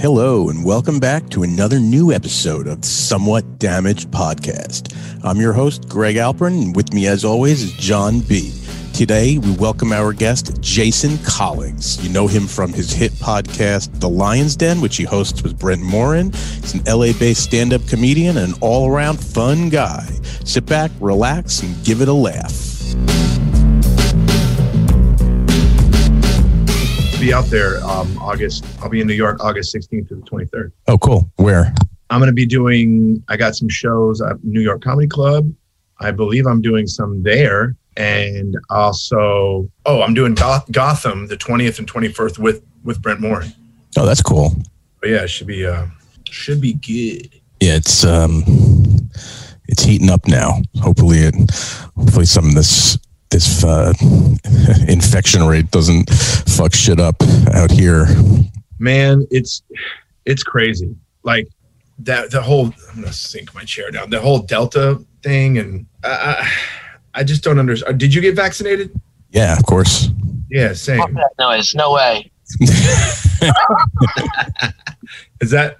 Hello, and welcome back to another new episode of the Somewhat Damaged Podcast. I'm your host, Greg Alpern, and with me, as always, is John B. Today, we welcome our guest, Jason Collins. You know him from his hit podcast, The Lion's Den, which he hosts with Brent Morin. He's an LA based stand up comedian and an all around fun guy. Sit back, relax, and give it a laugh. Be out there um, August. I'll be in New York August 16th to the 23rd. Oh, cool. Where? I'm going to be doing. I got some shows at New York Comedy Club. I believe I'm doing some there, and also, oh, I'm doing Goth- Gotham the 20th and 21st with with Brent Morin. Oh, that's cool. But yeah, it should be uh, should be good. Yeah, it's um, it's heating up now. Hopefully, it hopefully some of this this uh, infection rate doesn't fuck shit up out here. Man, it's it's crazy. Like that the whole I'm gonna sink my chair down. The whole Delta thing, and I I just don't understand. Did you get vaccinated? Yeah, of course. Yeah, same. Fuck that noise. No way. Is that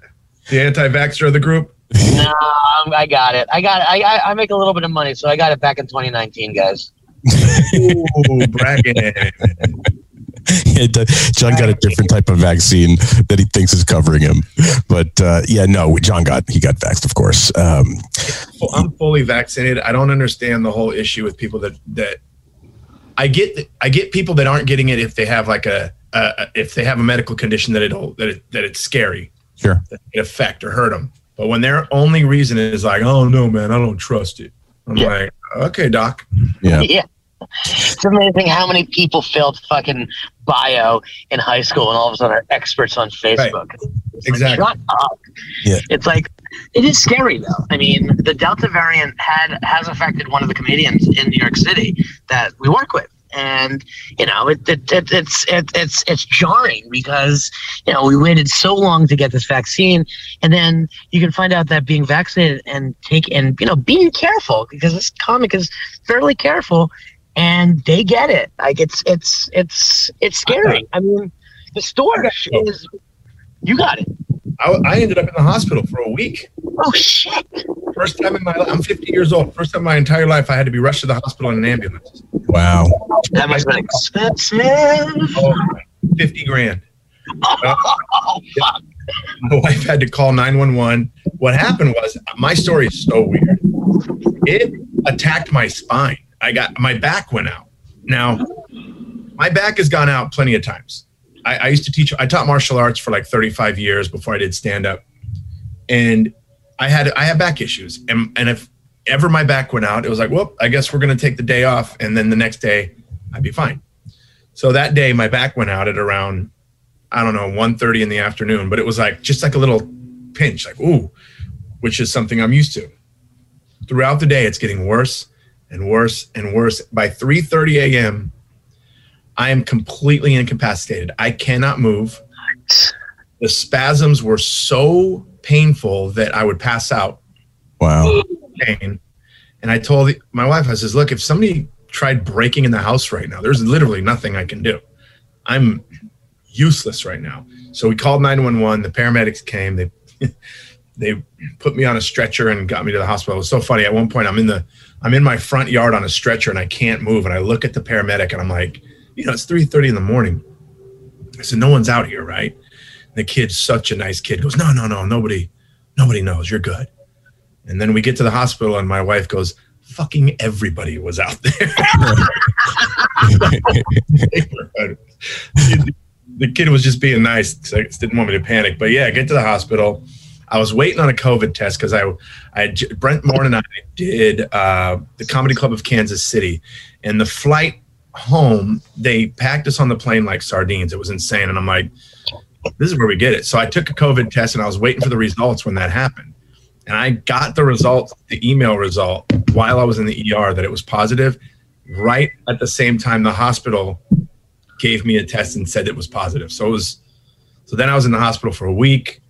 the anti-vaxxer of the group? No, I'm- I got it. I got it. I, I I make a little bit of money, so I got it back in 2019, guys. Ooh, bragging. Yeah, John got a different type of vaccine that he thinks is covering him, but uh, yeah, no, John got he got vaxxed, of course. Um, Well, I'm fully vaccinated. I don't understand the whole issue with people that that I get. I get people that aren't getting it if they have like a, a if they have a medical condition that it'll that it, that it's scary sure. that it affect or hurt them. But when their only reason is like, oh no, man, I don't trust it. I'm Yeah. like, okay, doc. Yeah. Yeah. It's amazing how many people failed fucking bio in high school and all of a sudden are experts on Facebook. It's like, Exactly. Shut up. Yeah. It's like it is scary though. I mean, the Delta variant had has affected one of the comedians in New York City that we work with. And you know it, it, it it's it, it's it's jarring because you know we waited so long to get this vaccine, and then you can find out that being vaccinated and take and you know being careful because this comic is fairly careful, and they get it. Like it's it's it's it's scary. I mean, the store is you got it. I, I ended up in the hospital for a week. Oh shit! First time in my life. I'm 50 years old. First time in my entire life I had to be rushed to the hospital in an ambulance. Wow. That must have been expensive. Oh, 50 grand. Oh fuck! my wife had to call 911 what happened was my story is so weird it attacked my spine i got my back went out now my back has gone out plenty of times i, I used to teach i taught martial arts for like 35 years before i did stand up and i had i had back issues and, and if ever my back went out it was like well, i guess we're going to take the day off and then the next day i'd be fine so that day my back went out at around I don't know, 1.30 in the afternoon, but it was like just like a little pinch, like, ooh, which is something I'm used to. Throughout the day, it's getting worse and worse and worse. By 3:30 a.m., I am completely incapacitated. I cannot move. The spasms were so painful that I would pass out Wow. pain. And I told my wife, I says, look, if somebody tried breaking in the house right now, there's literally nothing I can do. I'm useless right now. So we called 911. The paramedics came. They they put me on a stretcher and got me to the hospital. It was so funny. At one point, I'm in the I'm in my front yard on a stretcher and I can't move. And I look at the paramedic and I'm like, you know, it's 3:30 in the morning. I said, no one's out here, right? The kid's such a nice kid. Goes, no, no, no, nobody, nobody knows. You're good. And then we get to the hospital and my wife goes, fucking everybody was out there. the kid was just being nice. So didn't want me to panic. But yeah, get to the hospital. I was waiting on a COVID test because I, I Brent Morin and I did uh, the Comedy Club of Kansas City, and the flight home they packed us on the plane like sardines. It was insane, and I'm like, this is where we get it. So I took a COVID test, and I was waiting for the results when that happened, and I got the result, the email result, while I was in the ER that it was positive. Right at the same time, the hospital gave me a test and said it was positive. So it was. So then I was in the hospital for a week.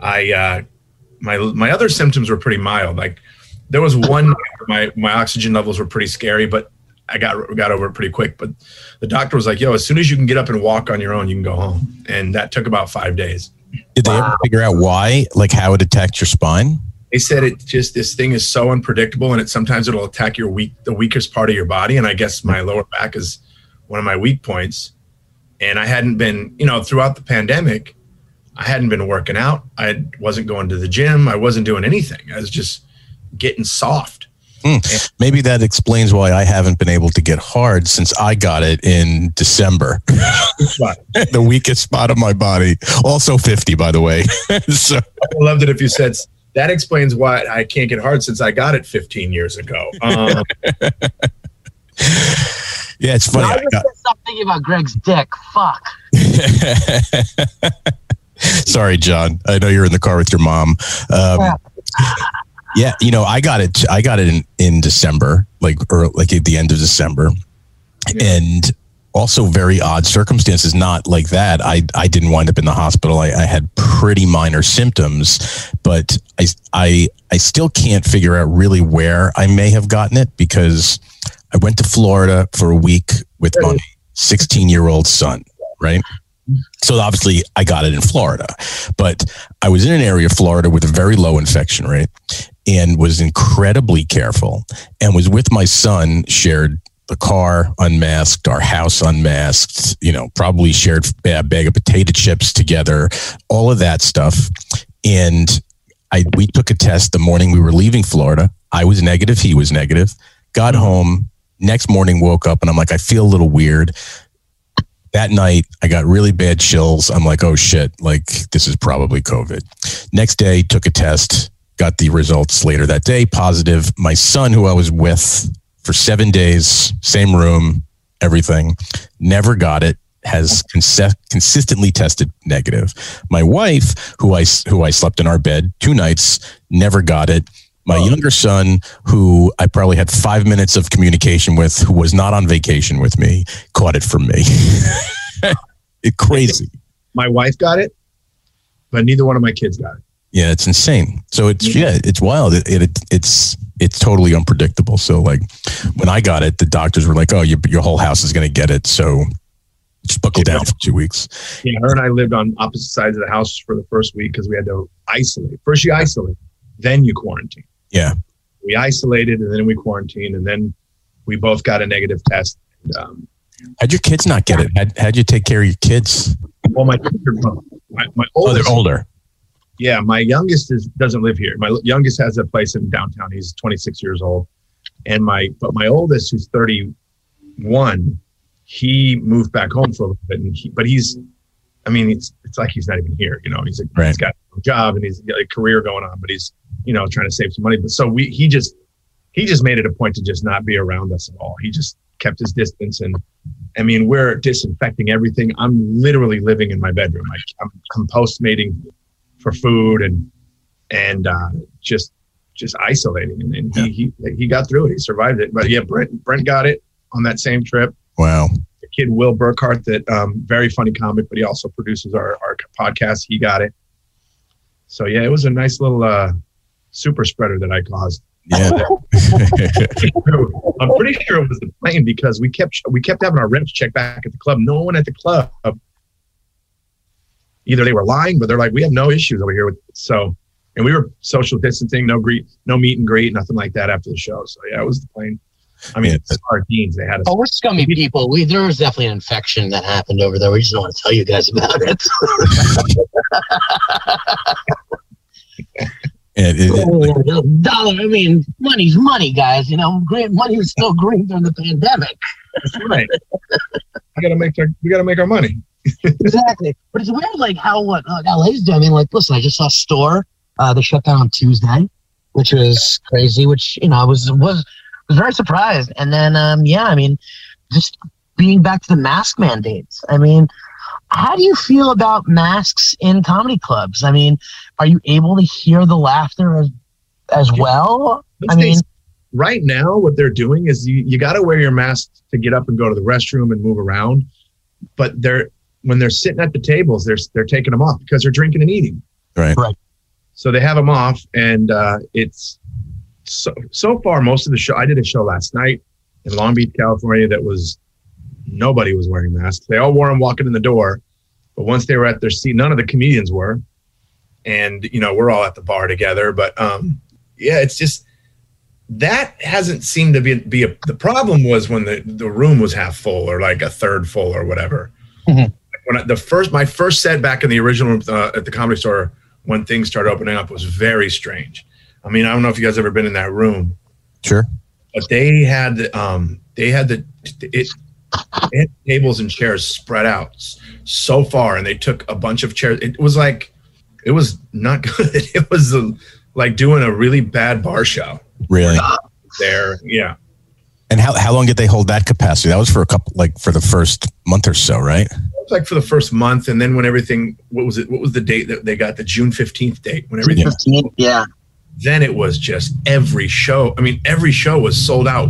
I uh, my my other symptoms were pretty mild. Like there was one my my oxygen levels were pretty scary, but I got got over it pretty quick. But the doctor was like, "Yo, as soon as you can get up and walk on your own, you can go home." And that took about five days. Did they ever figure out why, like how it attacks your spine? They said it just this thing is so unpredictable, and it sometimes it'll attack your weak, the weakest part of your body. And I guess my lower back is one of my weak points. And I hadn't been, you know, throughout the pandemic, I hadn't been working out. I wasn't going to the gym. I wasn't doing anything. I was just getting soft. Hmm. Maybe that explains why I haven't been able to get hard since I got it in December. the weakest spot of my body. Also 50, by the way. so I loved it if you said that explains why I can't get hard since I got it 15 years ago. Um, yeah, it's funny. I, I got- stop thinking about Greg's dick. Fuck. Sorry, John. I know you're in the car with your mom. Um, yeah, you know, I got it. I got it in, in December, like or like at the end of December, yeah. and also very odd circumstances. Not like that. I I didn't wind up in the hospital. I, I had pretty minor symptoms, but I I I still can't figure out really where I may have gotten it because I went to Florida for a week with my 16 year old son. Right. So obviously I got it in Florida, but I was in an area of Florida with a very low infection rate and was incredibly careful and was with my son, shared the car unmasked, our house unmasked, you know, probably shared a bag of potato chips together, all of that stuff. And I we took a test the morning we were leaving Florida. I was negative, he was negative. Got home, next morning woke up and I'm like, I feel a little weird that night I got really bad chills. I'm like, oh shit, like this is probably COVID. Next day, took a test, got the results later that day, positive. My son, who I was with for seven days, same room, everything, never got it. Has cons- consistently tested negative. My wife, who I who I slept in our bed two nights, never got it. My oh. younger son, who I probably had five minutes of communication with, who was not on vacation with me, caught it from me. it crazy. My wife got it, but neither one of my kids got it. Yeah, it's insane. So it's yeah, it's wild. It, it it's it's totally unpredictable. So like when I got it, the doctors were like, "Oh, your your whole house is going to get it." So just buckle down for two weeks. Yeah, her and I lived on opposite sides of the house for the first week because we had to isolate. First, you isolate, then you quarantine. Yeah. We isolated and then we quarantined and then we both got a negative test. And, um, How'd your kids not get it? How'd, how'd you take care of your kids? Well, my my, my oldest, oh, they're older. Yeah, my youngest is doesn't live here. My youngest has a place in downtown. He's 26 years old, and my but my oldest, who's 31, he moved back home for a little bit, and he, but he's, I mean, it's it's like he's not even here. You know, he's a, right. he's got a job and he's got a career going on, but he's you know, trying to save some money. But so we, he just, he just made it a point to just not be around us at all. He just kept his distance. And I mean, we're disinfecting everything. I'm literally living in my bedroom. I, I'm compostmating for food and, and, uh, just, just isolating. And, and he, he, he got through it. He survived it. But yeah, Brent, Brent got it on that same trip. Wow. The kid, Will Burkhart, that, um, very funny comic, but he also produces our, our podcast. He got it. So yeah, it was a nice little, uh, super spreader that I caused. Yeah. I'm pretty sure it was the plane because we kept we kept having our reps check back at the club. No one at the club. Either they were lying, but they're like, we have no issues over here with so and we were social distancing, no greet, no meet and greet, nothing like that after the show. So yeah, it was the plane. I mean, yeah. sardines. They had. A- oh, we're scummy people. We there was definitely an infection that happened over there. We just don't want to tell you guys about it. It, it, oh, it, dollar. I mean, money's money, guys. You know, green, money was still green during the pandemic. That's right. we gotta make our we gotta make our money. Exactly, but it's weird, like how what uh, LA's doing. I mean, like, listen, I just saw store. Uh, they shut down on Tuesday, which was crazy. Which you know, I was was was very surprised. And then, um, yeah, I mean, just being back to the mask mandates. I mean, how do you feel about masks in comedy clubs? I mean, are you able to hear the laughter as, as well? I mean, right now, what they're doing is you, you got to wear your mask to get up and go to the restroom and move around. But they're when they're sitting at the tables, they're they're taking them off because they're drinking and eating. Right. Right. So they have them off, and uh, it's so so far most of the show. I did a show last night in Long Beach, California, that was nobody was wearing masks. They all wore them walking in the door, But once they were at their seat, none of the comedians were, and you know we're all at the bar together. But um, yeah, it's just that hasn't seemed to be be a, the problem was when the the room was half full or like a third full or whatever. Mhm. When I, the first my first set back in the original uh, at the comedy store when things started opening up was very strange. I mean, I don't know if you guys ever been in that room, Sure. but they had um they had the it they had tables and chairs spread out so far and they took a bunch of chairs it was like it was not good it was uh like doing a really bad bar show Really. there yeah And how, how long did they hold that capacity? That was for a couple, like for the first month or so, right? Like for the first month and then when everything what was it what was the date that they got the june 15th date when everything 15, yeah. then it was just every show. I mean, every show was sold out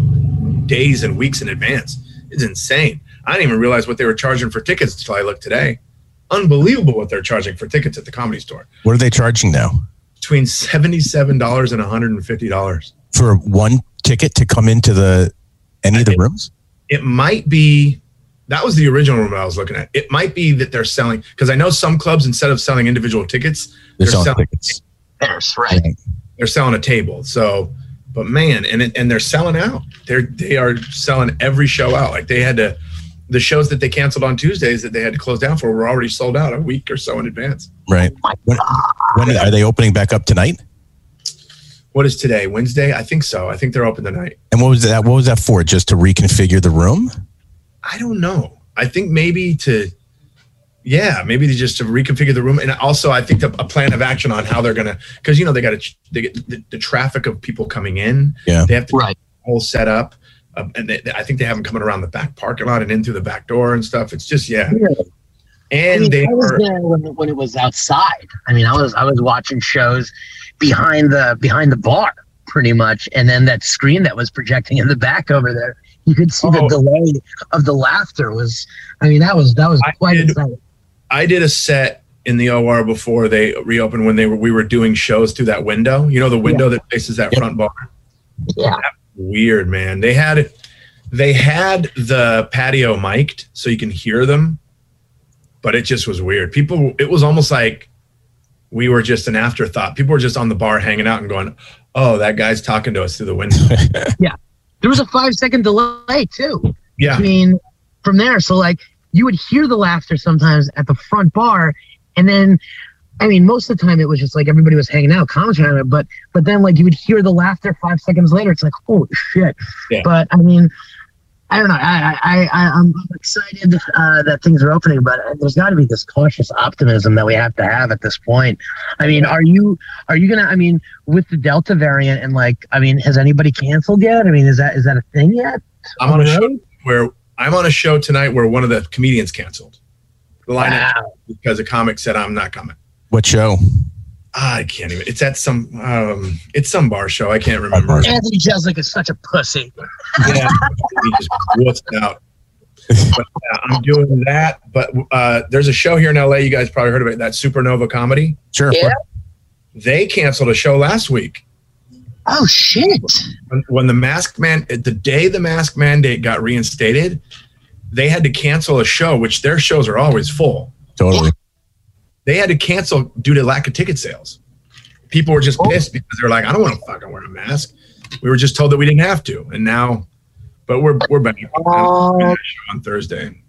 days and weeks in advance. It's insane. I didn't even realize what they were charging for tickets until I looked today. Unbelievable what they're charging for tickets at the comedy store. What are they charging now? Between $77 and $150. For one ticket to come into the any of the rooms? It might be that was the original room I was looking at. It might be that they're selling because I know some clubs instead of selling individual tickets, They're, They're selling, selling- tickets. There's right. they're selling a table. So, but man, and it, and they're selling out. They're they are selling every show out. Like they had to, the shows that they canceled on Tuesdays that they had to close down for were already sold out a week or so in advance. Right. Oh my When, when are they opening back up tonight? What is today? Wednesday? I think so. I think they're open tonight. And what was that? What was that for? Just to reconfigure the room? I don't know. I think maybe to, yeah, maybe to just to reconfigure the room, and also I think a plan of action on how they're gonna, because you know they got to they get the, the traffic of people coming in. Yeah. they have to Right. whole setup. Um, and they, I think they have them coming around the back parking lot and in through the back door and stuff. It's just yeah. And I mean, they I was are there when, when it was outside. I mean, I was I was watching shows behind the behind the bar, pretty much, and then that screen that was projecting in the back over there. You could see the Oh. delay of the laughter was. I mean, that was that was I quite did- exciting. I did a set in the OR before they reopened when they were we were doing shows through that window. You know the window that faces that front bar. Yeah, Weird man. They had they had the patio mic'd so you can hear them, but it just was weird. People it was almost like we were just an afterthought. People were just on the bar hanging out and going, "Oh, that guy's talking to us through the window." there was a five second delay too. I mean, from there, so like you would hear the laughter sometimes at the front bar, and then, I mean, most of the time it was just like everybody was hanging out, commenting on it, but but then like you would hear the laughter five seconds later. It's like holy shit. Yeah. But I mean, I don't know. I I, I I'm excited uh, that things are opening, but there's got to be this cautious optimism that we have to have at this point. I mean, are you are you gonna? I mean, with the Delta variant and like, I mean, has anybody canceled yet? I mean, is that is that a thing yet? I'm on a show where I'm on a show tonight where one of the comedians canceled the lineup Wow. because a comic said I'm not coming. What show? I can't even. It's at some. Um, it's some bar show. I can't remember. Anthony Jeselnik is such a pussy. yeah, he just wussed out. But, uh, I'm doing that. But uh, there's a show here in LA. You guys probably heard of it. That Supernova comedy. Sure. Yeah. They canceled a show last week Oh shit! when, when the mask man. The day the mask mandate got reinstated, they had to cancel a show, which their shows are always full. Totally. They had to cancel due to lack of ticket sales. People were just Oh. pissed because they're like, I don't want to fucking wear a mask. We were just told that we didn't have to, and now, but we're we're back Oh. on Thursday.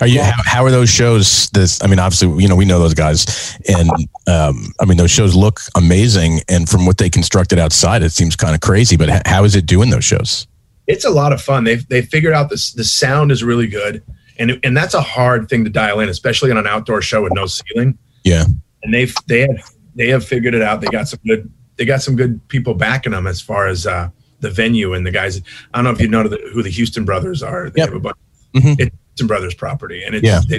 Are you? How, how are those shows? This, I mean, obviously, you know, we know those guys, and um, I mean, those shows look amazing. And from what they constructed outside, it seems kind of crazy. But how is it doing those shows? it's a lot of fun. They've they figured out this the sound is really good, and and that's a hard thing to dial in, especially on an outdoor show with no ceiling. Yeah. And they've they have they have figured it out. They got some good they got some good people backing them as far as uh, the venue and the guys. I don't know if you know the, who the Houston brothers are. They Yep. have a bunch. Mhm. It's Houston brothers property, and it's Yeah. they,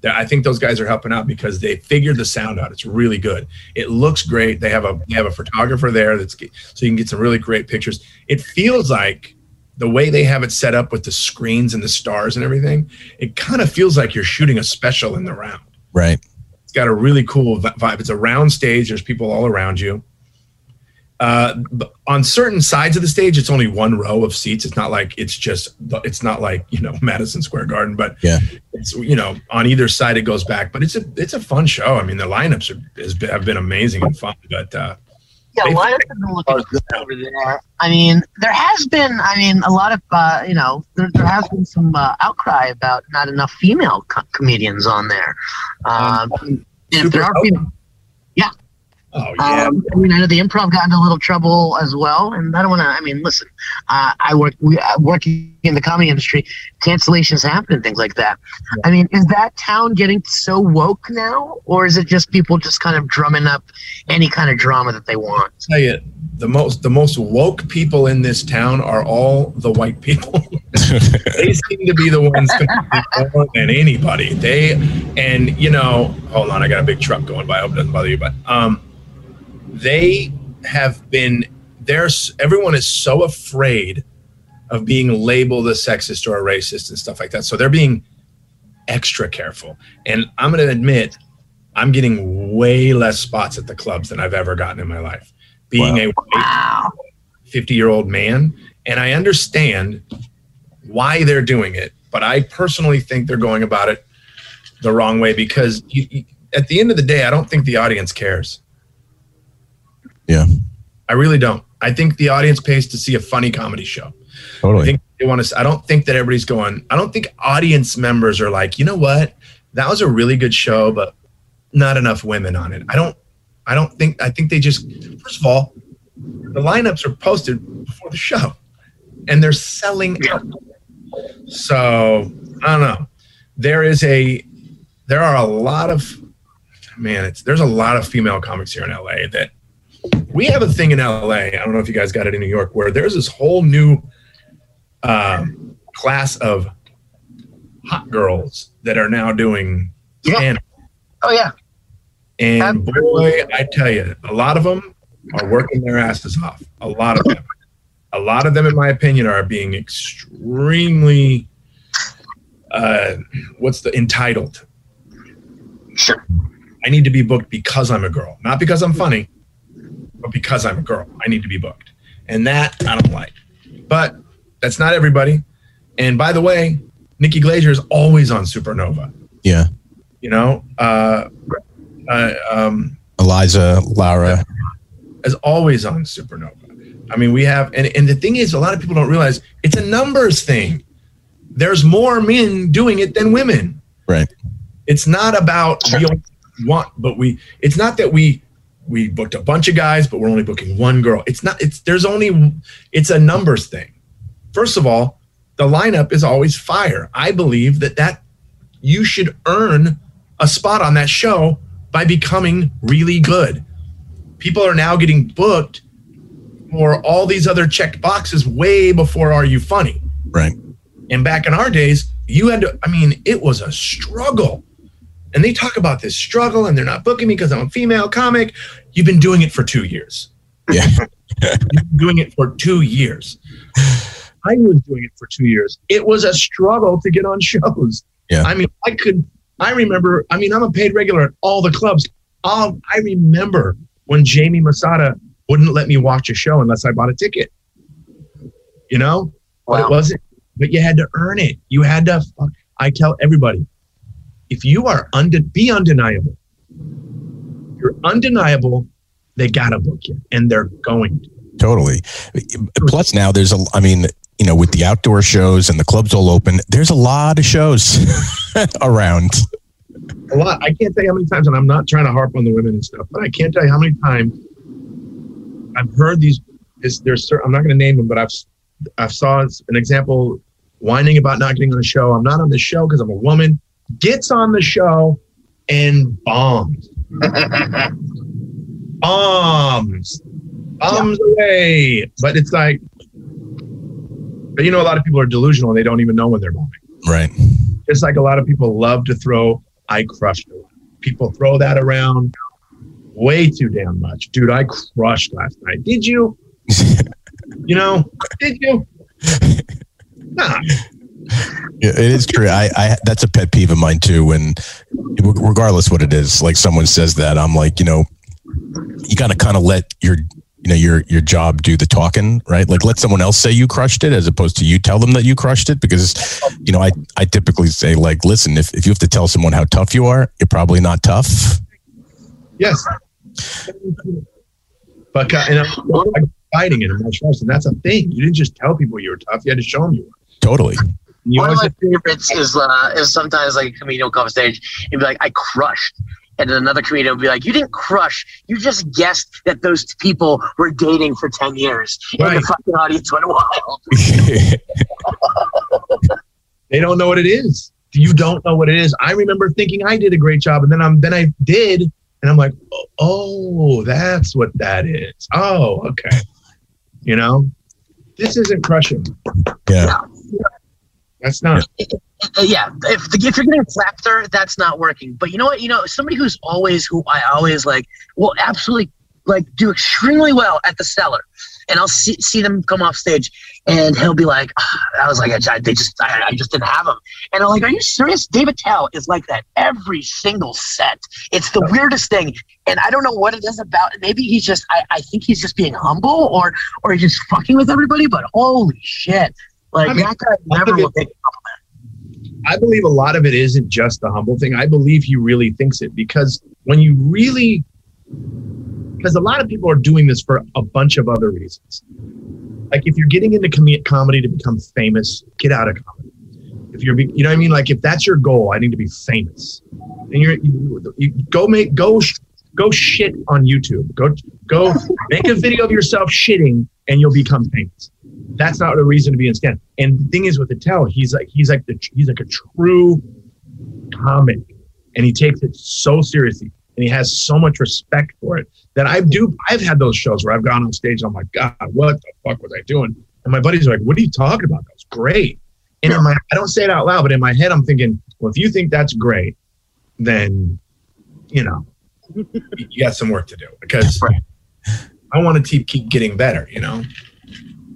they- I think those guys are helping out because they figured the sound out. It's really good. It looks great. They have a they have a photographer there that's so you can get some really great pictures. It feels like the way they have it set up with the screens and the stars and everything. It kind of feels like you're shooting a special in the round. Right. It's got a really cool vibe. It's a round stage. There's people all around you. Uh, on certain sides of the stage, it's only one row of seats. It's not like it's just it's not like you know Madison Square Garden, but yeah, it's you know on either side it goes back. But it's a it's a fun show. I mean, the lineups are, has been, have been amazing and fun. But uh, yeah, have been looking good over there. I mean, there has been. I mean, a lot of uh, you know, there, there has been some uh, outcry about not enough female co- comedians on there. Um, if there are female, Oh yeah. Um, I mean, I know the improv got into a little trouble as well, and I don't want to. I mean, listen, uh, I work we uh, working in the comedy industry. Cancellations happen and things like that. Yeah. I mean, is that town getting so woke now, or is it just people just kind of drumming up any kind of drama that they want? I'll tell you, the most the most woke people in this town are all the white people. they seem to be the ones more than anybody. They and you know, hold on, I got a big truck going by. I hope it doesn't bother you, but um they have been there's everyone is so afraid of being labeled a sexist or a racist and stuff like that. So they're being extra careful. And I'm going to admit, I'm getting way less spots at the clubs than I've ever gotten in my life. Being wow. a 50 year old man. And I understand why they're doing it, but I personally think they're going about it the wrong way because you, you, at the end of the day, I don't think the audience cares. Yeah. I really don't. I think the audience pays to see a funny comedy show. Totally. I think they want to. I don't think that everybody's going. I don't think audience members are like, you know what, that was a really good show, but not enough women on it. I don't. I don't think. I think they just. First of all, the lineups are posted before the show, and they're selling out. So I don't know. There is a. There are a lot of. Man, it's there's a lot of female comics here in LA that we have a thing in LA. I don't know if you guys got it in New York, where there's this whole new um, class of hot girls that are now doing yeah. Oh yeah. And boy, I tell you, a lot of them are working their asses off. A lot of them. A lot of them, in my opinion, are being extremely uh, what's the entitled. Sure. I need to be booked because I'm a girl, not because I'm funny but because I'm a girl, I need to be booked. And that I don't like. But that's not everybody. And by the way, Nikki Glazer is always on Supernova. Yeah. You know, uh, uh, um, Eliza, Lara is always on Supernova. I mean, we have, and, and the thing is, a lot of people don't realize it's a numbers thing. There's more men doing it than women. Right. It's not about we want, but we. It's not that we we booked a bunch of guys, but we're only booking one girl. It's not, it's, there's only, it's a numbers thing. First of all, the lineup is always fire. I believe that that you should earn a spot on that show by becoming really good. People are now getting booked for all these other checked boxes way before Are You Funny? Right. And back in our days, you had to, I mean, it was a struggle and they talk about this struggle and they're not booking me because I'm a female comic. You've been doing it for two years. Yeah. You've been doing it for two years. I was doing it for two years. It was a struggle to get on shows. Yeah. I mean, I could, I remember, I mean, I'm a paid regular at all the clubs. Um, I remember when Jamie Masada wouldn't let me watch a show unless I bought a ticket. You know? Wow. But it wasn't, but you had to earn it. You had to, I tell everybody, if you are unde- be undeniable, you're undeniable. They gotta book you, and they're going to. Totally. Plus, now there's a. I mean, you know, with the outdoor shows and the clubs all open, there's a lot of shows around. A lot. I can't tell you how many times, and I'm not trying to harp on the women and stuff, but I can't tell you how many times I've heard these. Is there's I'm not going to name them, but I've I've saw an example whining about not getting on a show. I'm not on the show because I'm a woman gets on the show and bombs. bombs. Bombs yeah. away. But it's like, but you know, a lot of people are delusional and they don't even know when they're bombing. Right. Just like a lot of people love to throw, I crushed it. People throw that around way too damn much. Dude, I crushed last night. Did you? you know, did you? Nah it is true. I, I, that's a pet peeve of mine too. When, regardless what it is, like someone says that, I'm like, you know, you got to kind of let your you know your your job do the talking right? Like let someone else say you crushed it as opposed to you tell them that you crushed it because you know i i typically say like listen if, if you have to tell someone how tough you are you're probably not tough. Yes. But uh, you know, fighting in a martial arts and that's a thing. You didn't just tell people you were tough you had to show them you were. Totally you One of my favorites is uh, is sometimes like a comedian will come on stage and be like, "I crushed," and then another comedian will be like, "You didn't crush. You just guessed that those people were dating for ten years." And Right. the fucking audience went wild. they don't know what it is. You don't know what it is. I remember thinking I did a great job, and then I'm then I did, and I'm like, oh, that's what that is. Oh, okay. You know, this isn't crushing. yeah That's not. Uh, yeah, if the, if you're getting clapter, that's not working. But you know what? You know, somebody who's always who I always like will absolutely like do extremely well at the cellar, and I'll see, see them come off stage, and he'll be like, "Ah," "I was like, I, they just I, I just didn't have them," and I'm like, "Are you serious?" Dave Attell is like that every single set. It's the weirdest thing, and I don't know what it is about. Maybe he's just I, I think he's just being humble, or or he's just fucking with everybody. But holy shit, like I mean, that guy never think will take. I believe a lot of it isn't just the humble thing. I believe he really thinks it because when you really, because a lot of people are doing this for a bunch of other reasons. Like if you're getting into com- comedy to become famous, get out of comedy. If you're, be- you know what I mean? Like if that's your goal, I need to be famous. And you're, you, you go make, go, go shit on YouTube. Go, go make a video of yourself shitting and you'll become famous. That's not the reason to be in stand. And the thing is with Attell, he's like he's like the he's like a true comic, and he takes it so seriously, and he has so much respect for it that I do. I've had those shows where I've gone on stage, and I'm like, God, what the fuck was I doing? And my buddies are like, What are you talking about? That's great. And in my, I don't say it out loud, but in my head, I'm thinking, well, if you think that's great, then you know you got some work to do because I want to keep keep getting better. You know.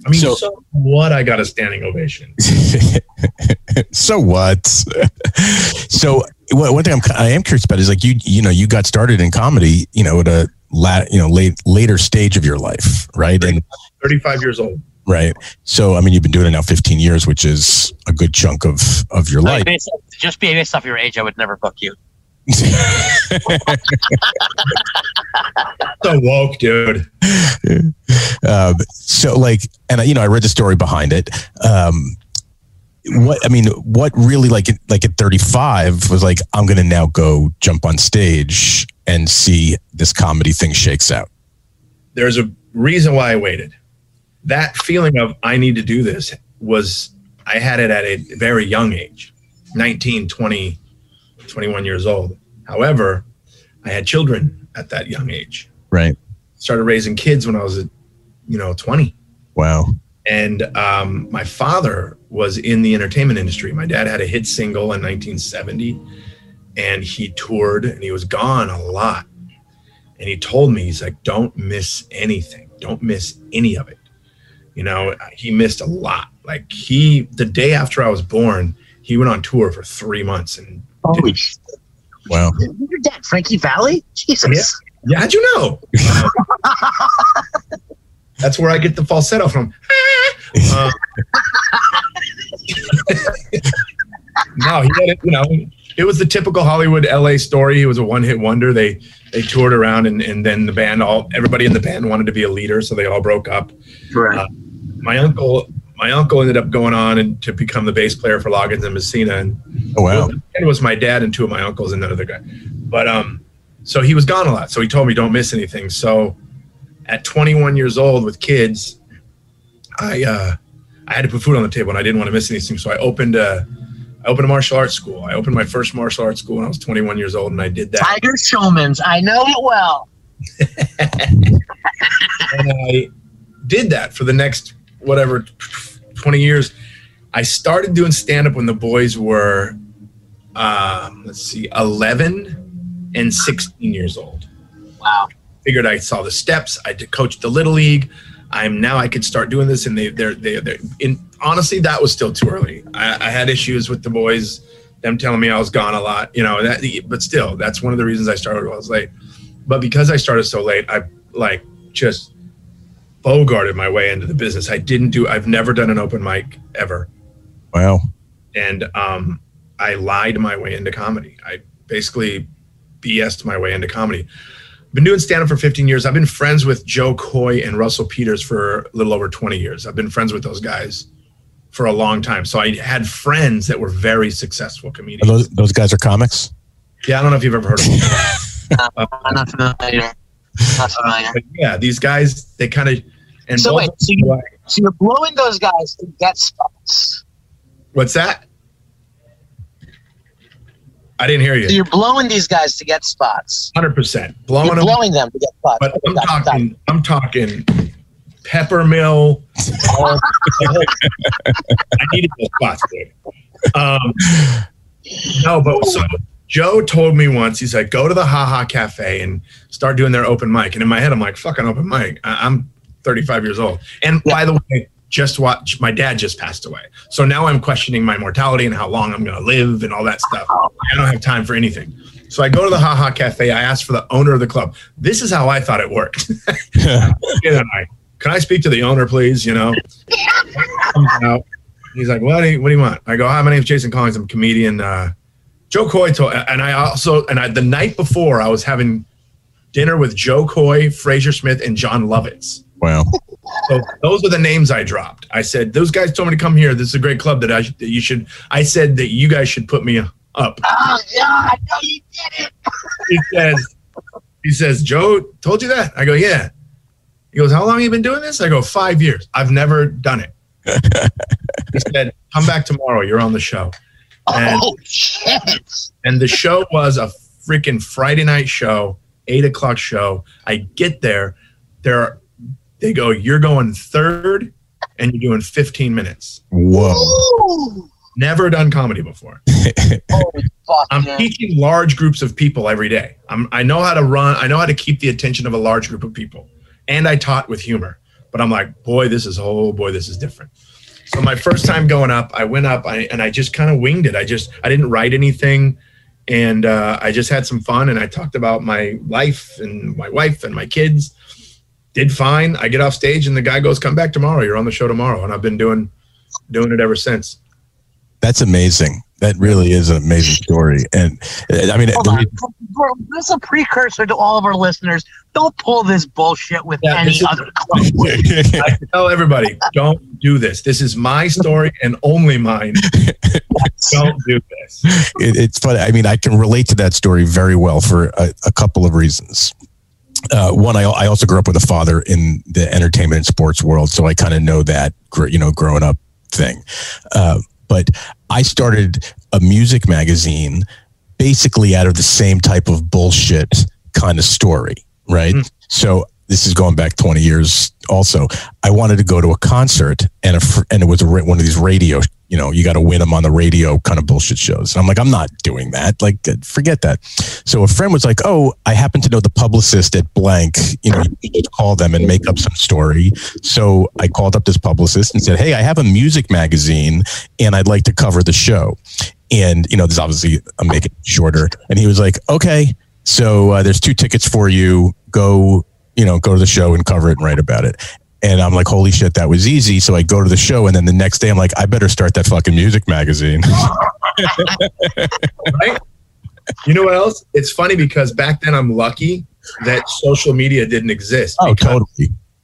I mean, So- so, what? I got a standing ovation. so what? so one one thing I'm, I am curious about is like you, you know, you got started in comedy, you know, at a la, you know, late, later stage of your life, right? And 35 years old. right. So, I mean, you've been doing it now 15 years, which is a good chunk of, of your life. Based, just be based off your age, I would never book you. So woke, dude. um, so like, and I- you know, I read the story behind it. Um, what I mean, what really like at- like at 35 was like, I'm gonna now go jump on stage and see this comedy thing shakes out. There's a reason why I waited. That feeling of I need to do this was I had it at a very young age, 19, 20, 21 years old. However, I had children at that young age. Right. Started raising kids when I was, you know, 20. Wow. And um, my father was in the entertainment industry. My dad had a hit single in 1970, and he toured and he was gone a lot. And he told me, he's like, don't miss anything, don't miss any of it. You know, he missed a lot. Like, he, the day after I was born, he went on tour for three months. And Holy shit. Wow. Your dad, Frankie Valli? Jesus. yeah, how'd you know? That's where I get the falsetto from. Uh, no, he had it. You know, it was the typical Hollywood LA story. He was a one-hit wonder. They they toured around, and and then the band all everybody in the band wanted to be a leader, so they all broke up. Right. My uncle my uncle ended up going on and to become the bass player for Loggins and Messina, and Oh wow. it was my dad and two of my uncles and another guy. But um, so he was gone a lot. So he told me don't miss anything. So at 21 years old with kids, I uh, I had to put food on the table and I didn't want to miss anything. So I opened a I opened a martial arts school. I opened my first martial arts school when I was 21 years old, and I did that. Tiger Schulmann's. I know it well. and I did that for the next whatever 20 years. I started doing stand up when the boys were, um, let's see, 11 and 16 years old. Wow. Figured I saw the steps. I did coach the little league. I'm now I could start doing this, and they they're they they're in. Honestly, that was still too early. I, I had issues with the boys, them telling me I was gone a lot, you know. That, but still, that's one of the reasons I started when I was late. But because I started so late, I like just bogarted my way into the business. I didn't do. I've never done an open mic ever, Wow. and um, I lied my way into comedy. I basically BS'd my way into comedy. I've been doing stand up for 15 years. I've been friends with Jo Koy and Russell Peters for a little over 20 years. I've been friends with those guys for a long time. So I had friends that were very successful comedians. those, those guys are comics? yeah, I don't know if you've ever heard of them. I'm not familiar. Not familiar. But yeah, these guys, they kind of. And So wait, so, you, so you're blowing those guys to get spots. what's that? I didn't hear So you. you're blowing these guys to get spots. Hundred percent blowing You're them, blowing them to get spots. but I'm Got it, got it. talking. I'm talking peppermill. all- I needed those spots, dude. Um, no, but so Jo told me once. He's like, go to the Haha Cafe and start doing their open mic. And in my head, I'm like, fucking open mic. I- I'm 35 years old. And by the way, just watch. My dad just passed away, so now I'm questioning my mortality and how long I'm going to live and all that stuff. I don't have time for anything. So I go to the Haha Cafe. I ask for the owner of the club. This is how I thought it worked. and I, can I speak to the owner, please? You know. He's like, what do you, what do you want? I go, hi, my name's Jason Collins. I'm a comedian. Uh, Jo Koy told, and I also, and I, the night before, I was having dinner with Jo Koy, Frazer Smith, and Jon Lovitz. Wow. So those are the names I dropped. I said, those guys told me to come here. This is a great club that I that you should. I said that you guys should put me up. Oh God! No, you did it. He says, he says, Jo told you that. I go, yeah. He goes, how long have you been doing this? I go, five years. I've never done it. he said, come back tomorrow. You're on the show. And- Oh shit! And the show was a freaking Friday night show, eight o'clock show. I get there, there, they go, you're going third, and you're doing 15 minutes. Whoa. Ooh. Never done comedy before. Holy fuck! I'm man. teaching large groups of people every day. I'm, I know how to run. I know how to keep the attention of a large group of people, and I taught with humor. But I'm like, boy, this is oh boy, this is different. So my first time going up, I went up I, and I just kind of winged it. I just I didn't write anything, and uh, I just had some fun. And I talked about my life and my wife and my kids. Did fine. I get off stage, and the guy goes, "Come back tomorrow. You're on the show tomorrow." And I've been doing doing it ever since. That's amazing. That really is an amazing story. And uh, I mean, Hold the Bro, This is a precursor to all of our listeners. Don't pull this bullshit with Yeah, any is- other club. I tell everybody, don't do this. This is my story and only mine. Don't do this. it, it's funny. I mean, I can relate to that story very well for a, a couple of reasons. Uh, one, I, I also grew up with a father in the entertainment and sports world, so I kind of know that, you know, growing up thing. Uh, but I started a music magazine basically out of the same type of bullshit kind of story, right? Mm. So this is going back 20 years also. I wanted to go to a concert and a, fr- and it was a, one of these radio, you know, you got to win them on the radio kind of bullshit shows. And I'm like, I'm not doing that. Like, uh, forget that. So a friend was like, Oh, I happen to know the publicist at blank, you know, you should call them and make up some story. So I called up this publicist and said, Hey, I have a music magazine and I'd like to cover the show. And, you know, this obviously, I'm making it shorter. And he was like, Okay, so uh, there's two tickets for you. Go, you know, go to the show and cover it and write about it. And I'm like, holy shit, that was easy. So I go to the show, and then the next day, I'm like, I better start that fucking music magazine. Right? You know what else? It's funny because back then I'm lucky that social media didn't exist. oh, because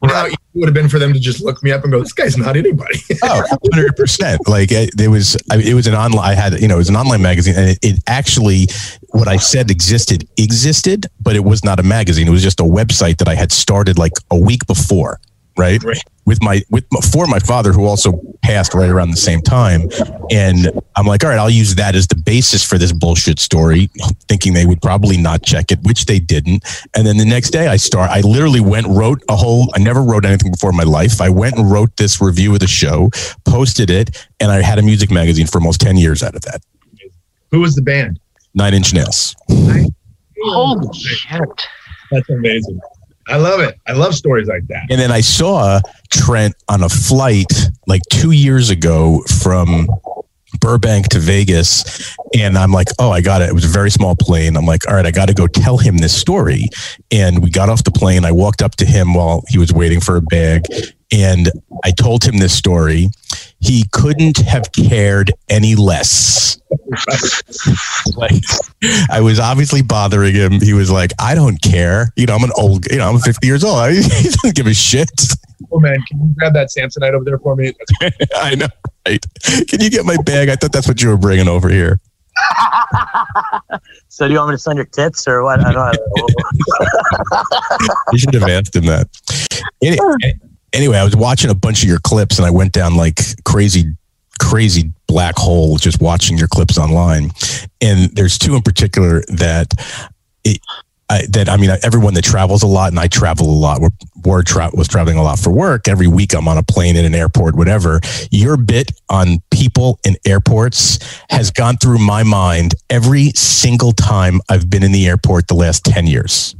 easy it would have been for them to just look me up and go, "This guy's not anybody." Oh, 100 percent. Like it, there was, I, it was an online. I had, you know, it was an online magazine, and it, it actually, what I said existed existed, but it was not a magazine. It was just a website that I had started like a week before, right? Right. With my with my, for my father, who also passed right around the same time, and I'm like, all right, I'll use that as the basis for this bullshit story, thinking they would probably not check it, which they didn't. And then the next day, I start. I literally went wrote a whole. I never wrote anything before in my life. I went and wrote this review of the show, posted it, and I had a music magazine for almost ten years out of that. Who was the band? Nine Inch Nails. Holy shit! That's amazing. I love it. I love stories like that. And then I saw Trent on a flight like two years ago from Burbank to Vegas. And I'm like, oh, I got it. It was a very small plane. I'm like, all right, I got to go tell him this story. And we got off the plane. I walked up to him while he was waiting for a bag. And I told him this story. He couldn't have cared any less. like, I was obviously bothering him. He was like, I don't care. You know, I'm an old, you know, I'm 50 years old. he doesn't give a shit. Oh, man, can you grab that Samsonite over there for me? I know right. Can you get my bag? I thought that's what you were bringing over here. so do you want me to send your tits or what? I don't know. you should have asked him that. Anyway, anyway, I was watching a bunch of your clips and I went down like crazy, crazy black hole just watching your clips online. And there's two in particular that it, I, that I mean, everyone that travels a lot, and I travel a lot. We're tra- was traveling a lot for work. Every week, I'm on a plane in an airport, whatever. Your bit on people in airports has gone through my mind every single time I've been in the airport the last ten years.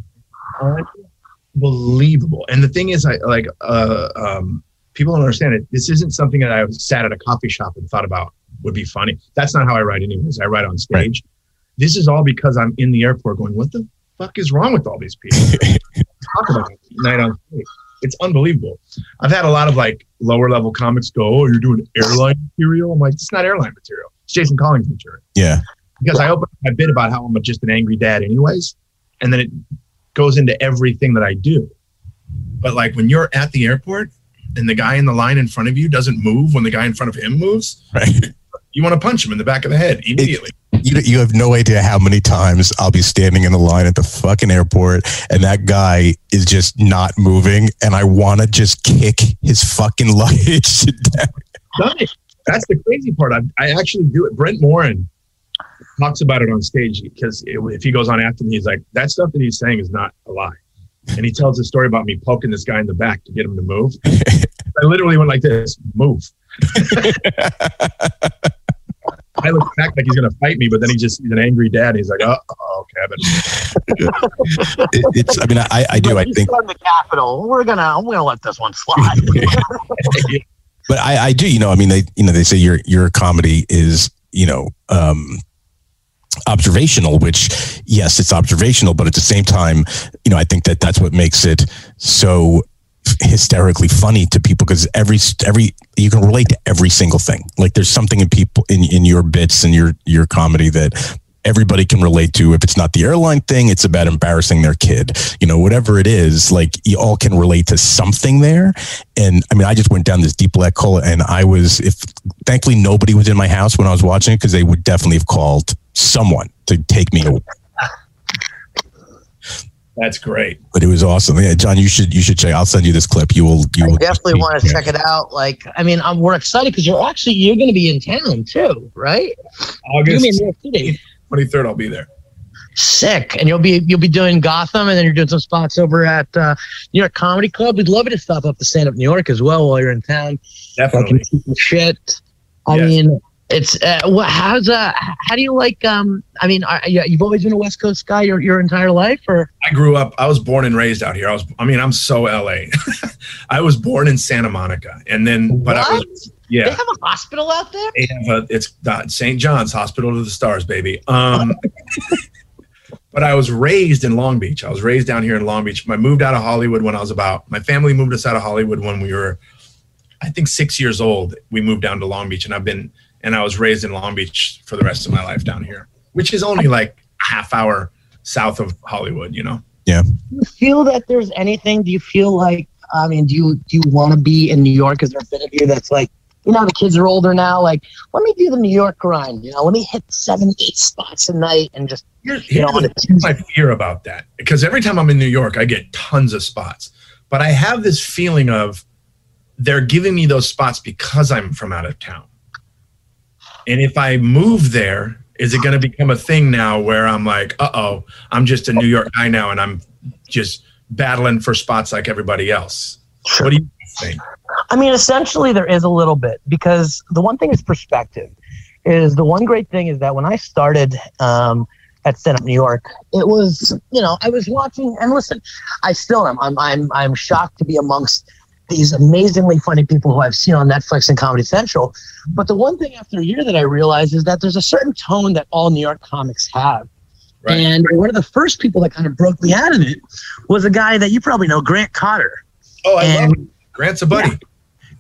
Unbelievable. And the thing is, I like uh, um, people don't understand it. This isn't something that I sat at a coffee shop and thought about would be funny. That's not how I write, anyways. I write on stage. Right. This is all because I'm in the airport going, "What the fuck is wrong with all these people? Talk about it night on stage. It's unbelievable. I've had a lot of like lower level comics go, "Oh, you're doing airline material." I'm like, "It's not airline material. It's Jason Collins material." Yeah. Because I open my bit about how I'm just an angry dad, anyways, and then it goes into everything that I do. But like when you're at the airport and the guy in the line in front of you doesn't move when the guy in front of him moves, right? You want to punch him in the back of the head immediately. It, you, you have no idea how many times I'll be standing in the line at the fucking airport and that guy is just not moving and I want to just kick his fucking luggage down. That's the crazy part. I, I actually do it. Brent Morin talks about it on stage because it, if he goes on after me, he's like, that stuff that he's saying is not a lie. And he tells a story about me poking this guy in the back to get him to move. I literally went like this, move. I look back like he's going to fight me, but then he just he's an angry dad. He's like, oh, okay, I it, it's. I mean, I, I do. I think on the Capitol. We're gonna we're gonna let this one slide. but I, I do. You know, I mean, they you know they say your your comedy is you know. um observational which yes it's observational but at the same time you know i think that that's what makes it so hysterically funny to people because every every you can relate to every single thing. Like there's something in people in in your bits and your your comedy that everybody can relate to. If it's not the airline thing, it's about embarrassing their kid. You know, whatever it is, like you all can relate to something there. And I mean, I just went down this deep black hole and I was if thankfully nobody was in my house when I was watching it because they would definitely have called someone to take me away. That's great. But it was awesome. Yeah, John, you should you should check. I'll send you this clip. You will you will definitely want to check it out. Like, I mean, I'm, we're excited because you're actually you're going to be in town too, right? August twenty third. I'll be there. Sick, and you'll be you'll be doing Gotham, and then you're doing some spots over at uh, New York Comedy Club. We'd love you to stop up to stand up New York as well while you're in town. Definitely. Shit. I yes. mean, it's uh, what? How's uh? How do you like? Um, I mean, are, you've always been a West Coast guy your your entire life, or? I grew up. I was born and raised out here. I was. I mean, I'm so LA. I was born in Santa Monica, and then but what? I was. Yeah. They have a hospital out there. They have a. It's St. John's Hospital to the Stars, baby. Um. but I was raised in Long Beach. I was raised down here in Long Beach. I moved out of Hollywood when I was about. My family moved us out of Hollywood when we were, I think, six years old. We moved down to Long Beach, and I've been and I was raised in Long Beach for the rest of my life down here, which is only like a half hour south of Hollywood, you know? Yeah. Do you feel that there's anything? Do you feel like, I mean, do you, do you want to be in New York? Is there a bit of you that's like, you know, the kids are older now. Like, let me do the New York grind. You know, let me hit seven, eight spots a night and just, Here's, you know, my fear about that. Because every time I'm in New York, I get tons of spots. But I have this feeling of they're giving me those spots because I'm from out of town. And if I move there, is it going to become a thing now where I'm like, uh oh, I'm just a New York guy now and I'm just battling for spots like everybody else? Sure. What do you think? I mean, essentially, there is a little bit because the one thing is perspective. Is the one great thing is that when I started um, at Stand Up New York, it was you know I was watching and listen, I still am. I'm I'm I'm shocked to be amongst these amazingly funny people who I've seen on Netflix and Comedy Central. But the one thing after a year that I realized is that there's a certain tone that all New York comics have. Right. And one of the first people that kind of broke me out of it was a guy that you probably know, Grant Cotter. Oh, I And- love him. Grant's a buddy.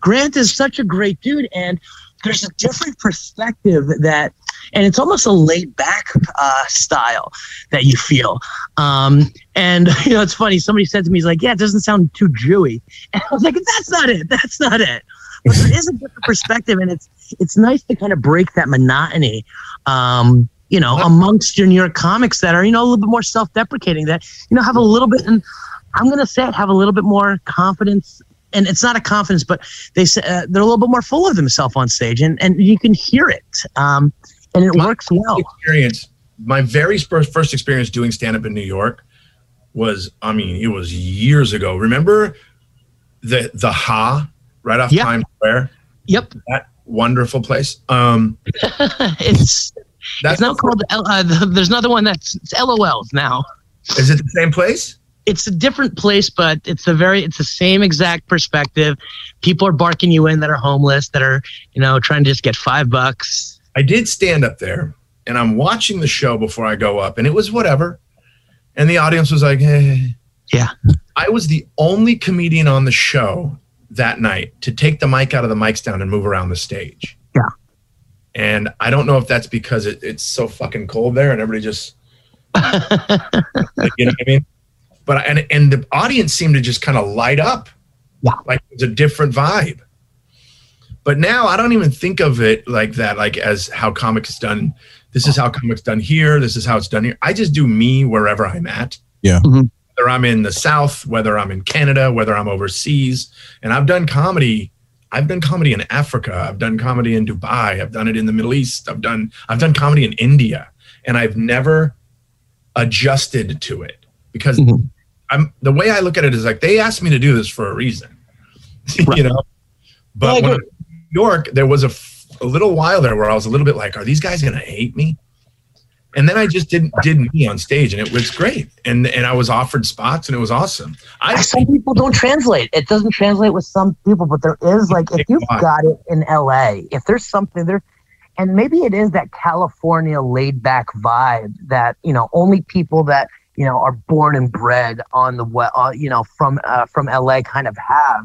Grant is such a great dude, and there's a different perspective that, and it's almost a laid back uh, style that you feel. Um, and you know, it's funny. Somebody said to me, "He's like, yeah, it doesn't sound too Jewy," and I was like, "That's not it. That's not it." But there is a different perspective, and it's it's nice to kind of break that monotony. Um, you know, amongst your New York comics that are, you know, a little bit more self-deprecating, that you know have a little bit, and I'm gonna say have a little bit more confidence and it's not a confidence, but they say uh, they're a little bit more full of themselves on stage, and and you can hear it, um, and it My- works well. experience, my very first first experience doing stand up in New York was, I mean, it was years ago. Remember the the Ha right off Yeah. Times Square, Yep, that wonderful place. Um, it's that's it's now called. Uh, the, there's another one that's it's LOLs now. is it the same place? It's a different place, but it's the very it's the same exact perspective. People are barking you in that are homeless, that are you know trying to just get five bucks. I did stand up there, and I'm watching the show before I go up, and it was whatever. And the audience was like, "Hey." Yeah. I was the only comedian on the show that night to take the mic out of the mic stand and move around the stage. Yeah. And I don't know if that's because it, it's so fucking cold there and everybody just, like, you know what I mean? But and and the audience seemed to just kind of light up. Yeah. Like it's a different vibe. But now I don't even think of it like that, like as how comics is done. This is how comics done here. This is how it's done here. I just do me wherever I'm at. Yeah. Mhm. Whether I'm in the South, whether I'm in Canada, whether I'm overseas, and I've done comedy. I've done comedy in Africa. I've done comedy in Dubai. I've done it in the Middle East. I've done I've done comedy in India, and I've never adjusted to it because Mhm. I'm the way I look at it is like they asked me to do this for a reason, Right. you know. But Well, when I agree. was in New York, there was a, f- a little while there where I was a little bit like, "Are these guys gonna hate me?" And then I just didn't did me on stage, and it was great. And and I was offered spots, and it was awesome. I some people don't translate. It doesn't translate with some people, but there is like if you've got it in LA, if there's something there, and maybe it is that California laid back vibe that you know only people that you know are born and bred on the uh, you know from uh, from LA kind of have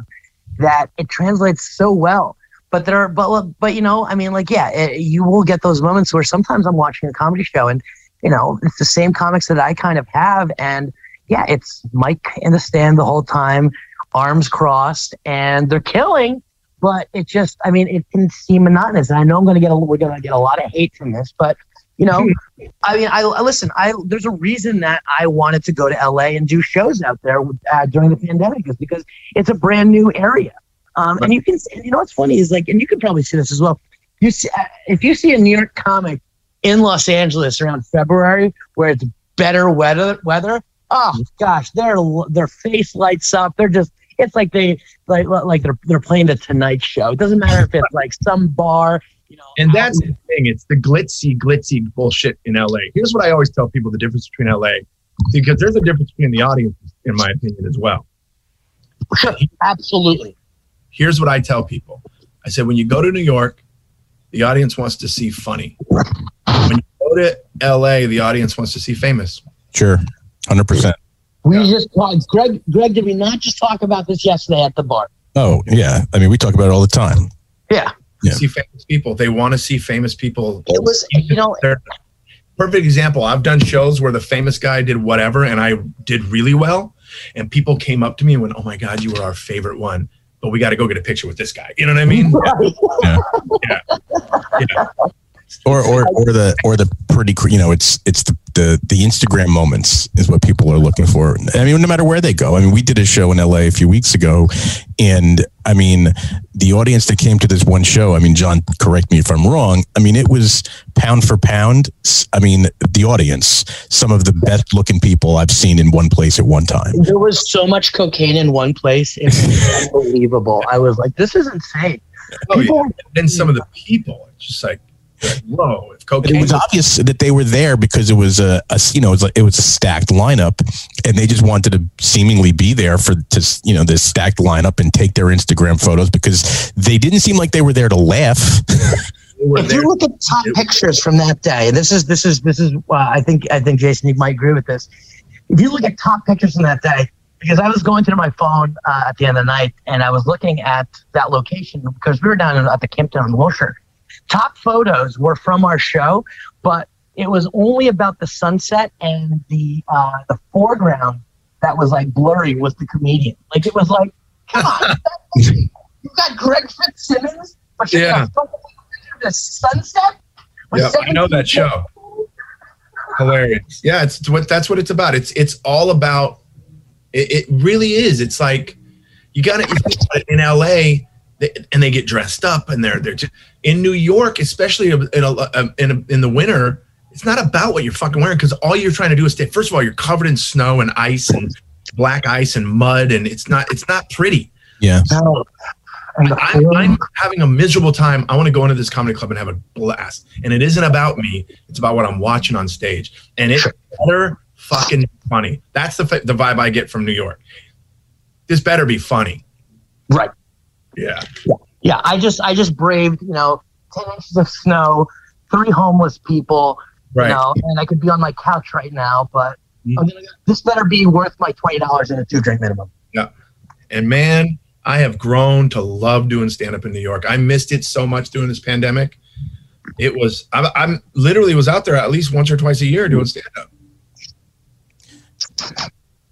that it translates so well. But there are, but but you know, I mean, like, yeah, it, you will get those moments where sometimes I'm watching a comedy show and you know it's the same comics that I kind of have, and yeah, it's Mike in the stand the whole time, arms crossed, and they're killing. But it just, I mean, it can seem monotonous. And I know I'm going to get a, we're going to get a lot of hate from this, but you know, I mean, I, I listen. I there's a reason that I wanted to go to LA and do shows out there uh, during the pandemic is because it's a brand new area. Um, and you can, you know, what's funny is like, and you can probably see this as well. You see, uh, if you see a New York comic in Los Angeles around February where it's better weather, weather, oh gosh, their their face lights up. They're just, it's like they like like they're they're playing the Tonight Show. It doesn't matter if it's like some bar, you know. And that's the thing. It's the glitzy, glitzy bullshit in LA. Here's what I always tell people the difference between LA, because there's a difference between the audience, in my opinion, as well. Sure, absolutely. Here's what I tell people I said, when you go to New York, the audience wants to see funny. When you go to LA, the audience wants to see famous. Sure. 100%. We Yeah. just talked, Greg. Greg, did we not just talk about this yesterday at the bar? Oh, yeah. I mean, we talk about it all the time. Yeah, Yeah. See famous people. They want to see famous people. it was. You know, perfect example. I've done shows where the famous guy did whatever and I did really well. And people came up to me and went, Oh my God, you were our favorite one. But we got to go get a picture with this guy. You know what I mean? Yeah. yeah. Or, or, or the, or the pretty, you know, it's, it's the, the, the Instagram moments is what people are looking for. I mean, no matter where they go. I mean, we did a show in LA a few weeks ago and I mean, the audience that came to this one show, I mean, John, correct me if I'm wrong. I mean, it was pound for pound. I mean, the audience, some of the best looking people I've seen in one place at one time. there was so much cocaine in one place. It was unbelievable. I was like, this is insane. Oh, People- yeah. And some of the people, it's just like, Like, Whoa, if But it cocaine was obvious that they were there because it was a, a you know it was, like, it was a stacked lineup, and they just wanted to seemingly be there for to you know this stacked lineup and take their Instagram photos because they didn't seem like they were there to laugh. if there. you look at top It- pictures from that day, this is this is this is uh, I think I think Jason you might agree with this. If you look at top pictures from that day, because I was going through my phone uh, at the end of the night and I was looking at that location because we were down at the Kimpton in Wilshire. Top photos were from our show, but it was only about the sunset and the uh, the foreground that was like blurry was the comedian. Like it was like, come on, you got Greg Fitzsimmons, but you Yeah. got fucking the sunset. Yeah, I know that show. Hilarious. Yeah, it's what that's what it's about. It's it's all about. It, it really is. It's like you got to in L.A. they- and they get dressed up and they're they're just, in New York, especially in a, um, in a, in the winter. It's not about what you're fucking wearing because all you're trying to do is stay. First of all, you're covered in snow and ice and black ice and mud, and it's not it's not pretty. Yeah, No. And I'm, I'm having a miserable time. I want to go into this comedy club and have a blast. And it isn't about me. It's about what I'm watching on stage. And it's better fucking funny. That's the the vibe I get from New York. This better be funny. right. Yeah. Yeah, I just I just braved, you know, ten inches of snow, three homeless people, Right. you know, and I could be on my couch right now, but Mm. I'm gonna, this better be worth my twenty dollars and a two drink minimum. Yeah. And man, I have grown to love doing stand up in New York. I missed it so much during this pandemic. It was I'm, I'm literally was out there at least once or twice a year doing stand up.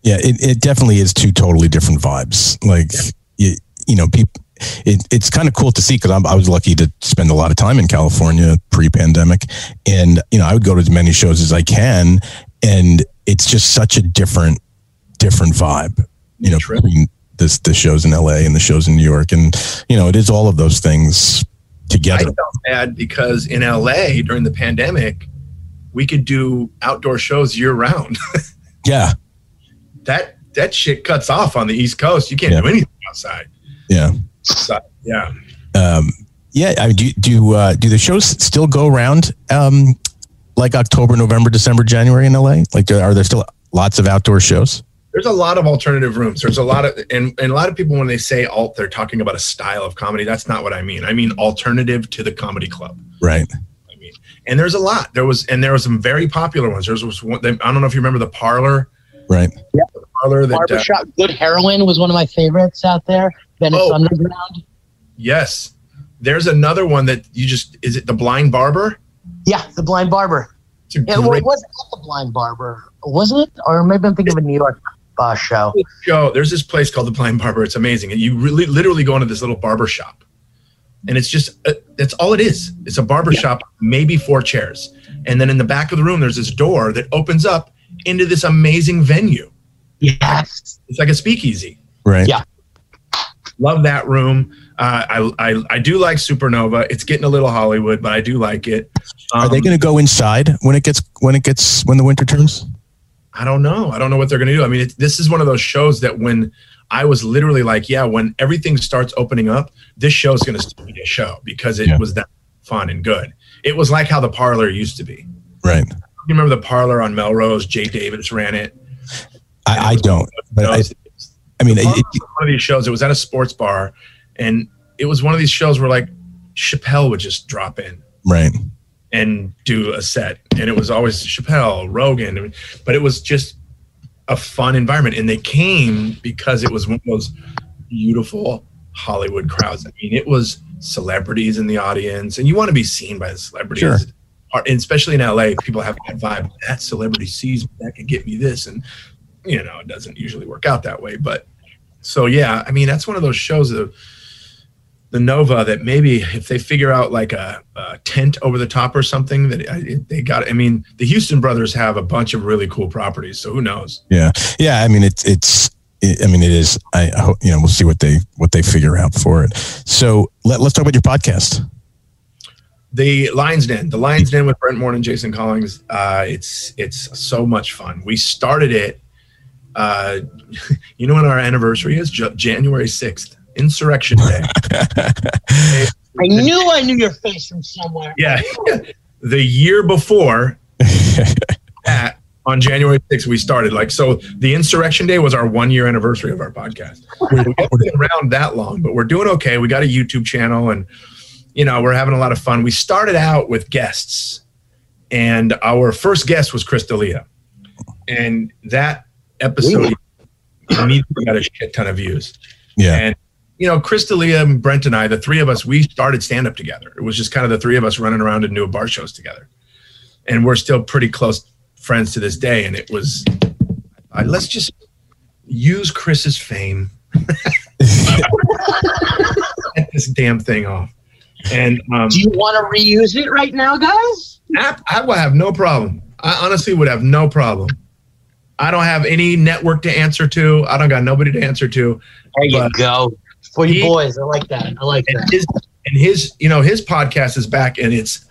yeah, it, it definitely is two totally different vibes. Like you, you know, people. It, it's kind of cool to see because I was lucky to spend a lot of time in California pre-pandemic, and you know I would go to as many shows as I can, and it's just such a different, different vibe. You know, Trip. between this the shows in LA and the shows in New York, and you know it is all of those things together. I felt bad because in LA during the pandemic, we could do outdoor shows year round. Yeah, that that shit cuts off on the East Coast. You can't Yeah. do anything outside. yeah. So, yeah. um, yeah. I do do uh, do the shows still go around um, like October, November, December, January in LA? Like, are there still lots of outdoor shows? There's a lot of alternative rooms. There's a lot of and, and a lot of people when they say alt, they're talking about a style of comedy. That's not what I mean. I mean alternative to the comedy club. Right. I mean, and there's a lot. There was and there was some very popular ones. There was one. I don't know if you remember the parlor. Right. Yeah. Parlor that uh, Barbershop Good Heroin was one of my favorites out there. Venice Oh. Underground. yes. There's another one that you just is it the blind barber? Yeah, the Blind Barber. It's Yeah, well, great it wasn't at the Blind Barber, wasn't it? Or maybe I'm thinking of a New York uh, show. show. There's this place called the Blind Barber. It's amazing. And you really literally go into this little barber shop. And it's just uh, that's all it is. It's a barber shop, maybe four chairs. And then in the back of the room there's this door that opens up into this amazing venue. Yes. It's like a speakeasy. Right. Yeah. Love that room. Uh, I, I I do like Supernova. It's getting a little Hollywood, but I do like it. Are they Um, going to go inside when it gets when it gets when the winter turns? I don't know. I don't know what they're going to do. I mean, it, this is one of those shows that when I was literally like, yeah, when everything starts opening up, this show is going to still be a show because it Yeah. was that fun and good. It was like how the parlor used to be. Right. You remember the parlor on Melrose? Jay Davis ran it. I, I don't. But I, I mean, was it, one of these shows. It was at a sports bar, and it was one of these shows where like Chappelle would just drop in right. and do a set, and it was always Chappelle, Rogan, but it was just a fun environment, and they came because it was one of those beautiful Hollywood crowds. I mean, it was celebrities in the audience, and you want to be seen by the celebrities. Sure. And especially in LA, people have that vibe. That celebrity sees me, that could get me this, and you know, it doesn't usually work out that way. But so yeah, I mean, that's one of those shows of the Nova that maybe if they figure out like a, a tent over the top or something that I, they got. I mean, the Houston brothers have a bunch of really cool properties, so who knows? Yeah. Yeah. I mean, it's it's. It, I mean, it is. I, I hope you know. We'll see what they what they figure out for it. So let, let's talk about your podcast. The Lions Den, the Lions Den with Brent Morin and Jason Collins. Uh, it's it's so much fun. We started it. Uh, you know when our anniversary is J- January sixth, Insurrection Day. I knew I knew your face from somewhere. Yeah. the year before that, on January 6th, we started. Like, so the Insurrection Day was our one year anniversary of our podcast. We haven't been around that long, but we're doing okay. We got a YouTube channel and, you know, we're having a lot of fun. We started out with guests, and our first guest was Chris D'Elia. And that episode immediately got a shit ton of views. Yeah. And you know, Chris D'Elia and Brent and I, the three of us, we started stand up together. It was just kind of the three of us running around and doing bar shows together. And we're still pretty close friends to this day. And it was, uh, let's just use Chris's fame. Get this damn thing off. And um, Do you want to reuse it right now, guys? I, I will have no problem. I honestly would have no problem. I don't have any network to answer to. I don't got nobody to answer to. There you But go. For you boys, I like that. I like and that. his and his you know his podcast is back and it's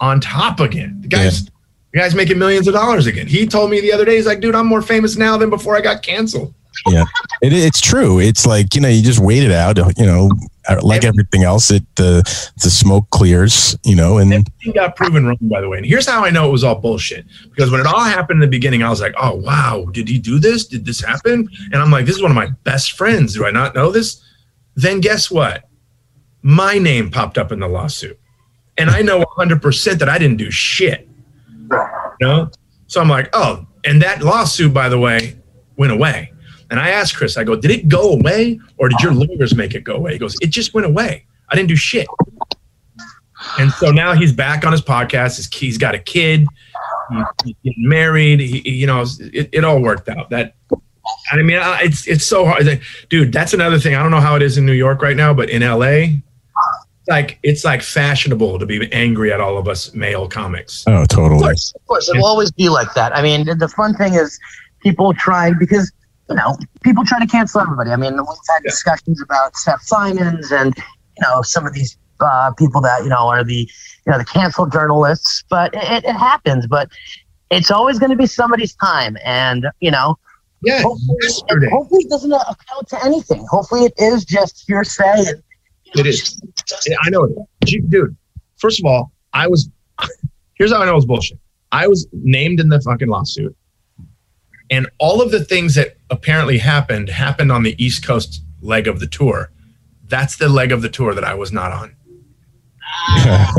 on top again. The guy's the guy's making millions of dollars again. He told me the other day, he's like, dude, I'm more famous now than before I got canceled. Yeah, it, it's true. It's like you know, you just wait it out. You know, uh, like everything else, it the the smoke clears. You know, and Everything got proven wrong, by the way. And here's how I know it was all bullshit. Because when it all happened in the beginning, I was like, oh wow, did he do this? Did this happen? And I'm like, this is one of my best friends. Do I not know this? Then guess what? My name popped up in the lawsuit. And I know 100% that I didn't do shit. You know? So I'm like, oh, and that lawsuit, by the way, went away. And I asked Chris, I go, did it go away or did your lawyers make it go away? He goes, it just went away. I didn't do shit. And so now he's back on his podcast. His, he's got a kid. He's, he's getting married. He, he- you know, it, it all worked out. That, I mean, it's it's so hard, dude. That's another thing. I don't know how it is in New York right now, but in LA, like it's like fashionable to be angry at all of us male comics. oh, Of totally. course, of course, it will always be like that. I mean, the- the fun thing is people trying because you know people try to cancel everybody. I mean, we've had Yeah. discussions about Seth Simons and you know some of these uh, people that you know are the you know the canceled journalists, but it, it happens. But it's always going to be somebody's time, and you know Yeah, hopefully, yesterday. hopefully it doesn't account to anything. Hopefully it is just hearsay. And, It is. I know it. Dude, first of all, I was. Here's how I know it was bullshit. I was named in the fucking lawsuit, and all of the things that apparently happened happened on the East Coast leg of the tour. That's the leg of the tour that I was not on. Ah.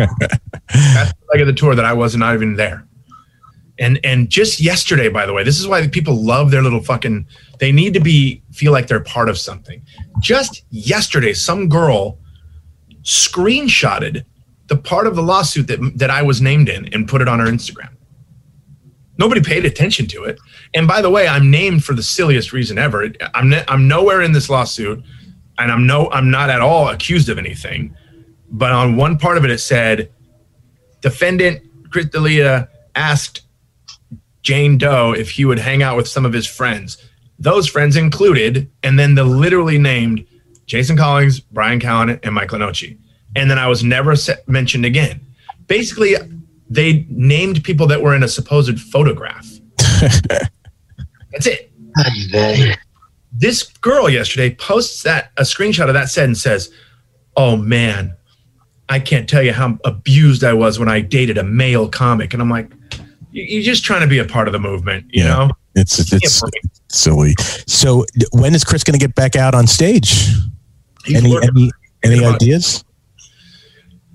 That's the leg of the tour that I was not even there. And and just yesterday, by the way, this is why people love their little fucking. They need to be feel like they're part of something. Just yesterday, some girl screenshotted the part of the lawsuit that that I was named in and put it on her Instagram. Nobody paid attention to it. And by the way, I'm named for the silliest reason ever. I'm I'm nowhere in this lawsuit, and I'm no I'm not at all accused of anything. But on one part of it, it said, defendant Chris D'Elia asked Jane Doe if he would hang out with some of his friends. Those friends included, and then the literally named Jason Collins, Bryan Callen, and Mike Lenoci. And then I was never mentioned again. Basically, they named people that were in a supposed photograph. That's it. This girl yesterday posts that a screenshot of that said and says, "Oh man, I can't tell you how abused I was when I dated a male comic." And I'm like, "You- "You're just trying to be a part of the movement, you Yeah. know?" It's it's Give me a break. silly. So when is Chris going to get back out on stage? He's any any any Thinking about ideas?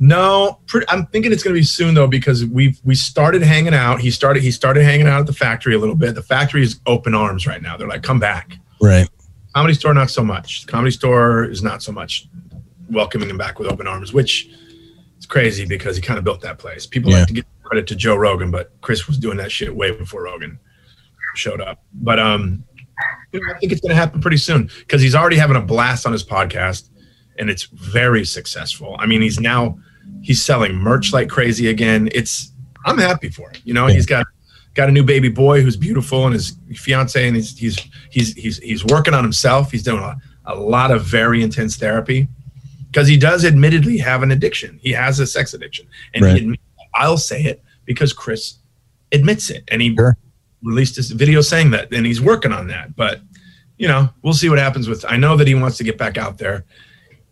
No, pretty, I'm thinking it's going to be soon though because we've we started hanging out. He started he started hanging out at the factory a little bit. The factory is open arms right now. They're like, "Come back." Right. Comedy store, not so much. Comedy store is not so much welcoming him back with open arms, which is crazy because he kind of built that place. People Yeah. like to give credit to Joe Rogan, but Chris was doing that shit way before Rogan showed up. But um, I think it's going to happen pretty soon because he's already having a blast on his podcast, and it's very successful. I mean, he's now he's selling merch like crazy again. It's I'm happy for him. You know, he's got got a new baby boy who's beautiful and his fiance and he's he's he's he's, he's working on himself he's doing a, a lot of very intense therapy because he does admittedly have an addiction he has a sex addiction and Right. he admi- i'll say it because chris admits it and he Sure. released this video saying that and he's working on that but you know we'll see what happens with i know that he wants to get back out there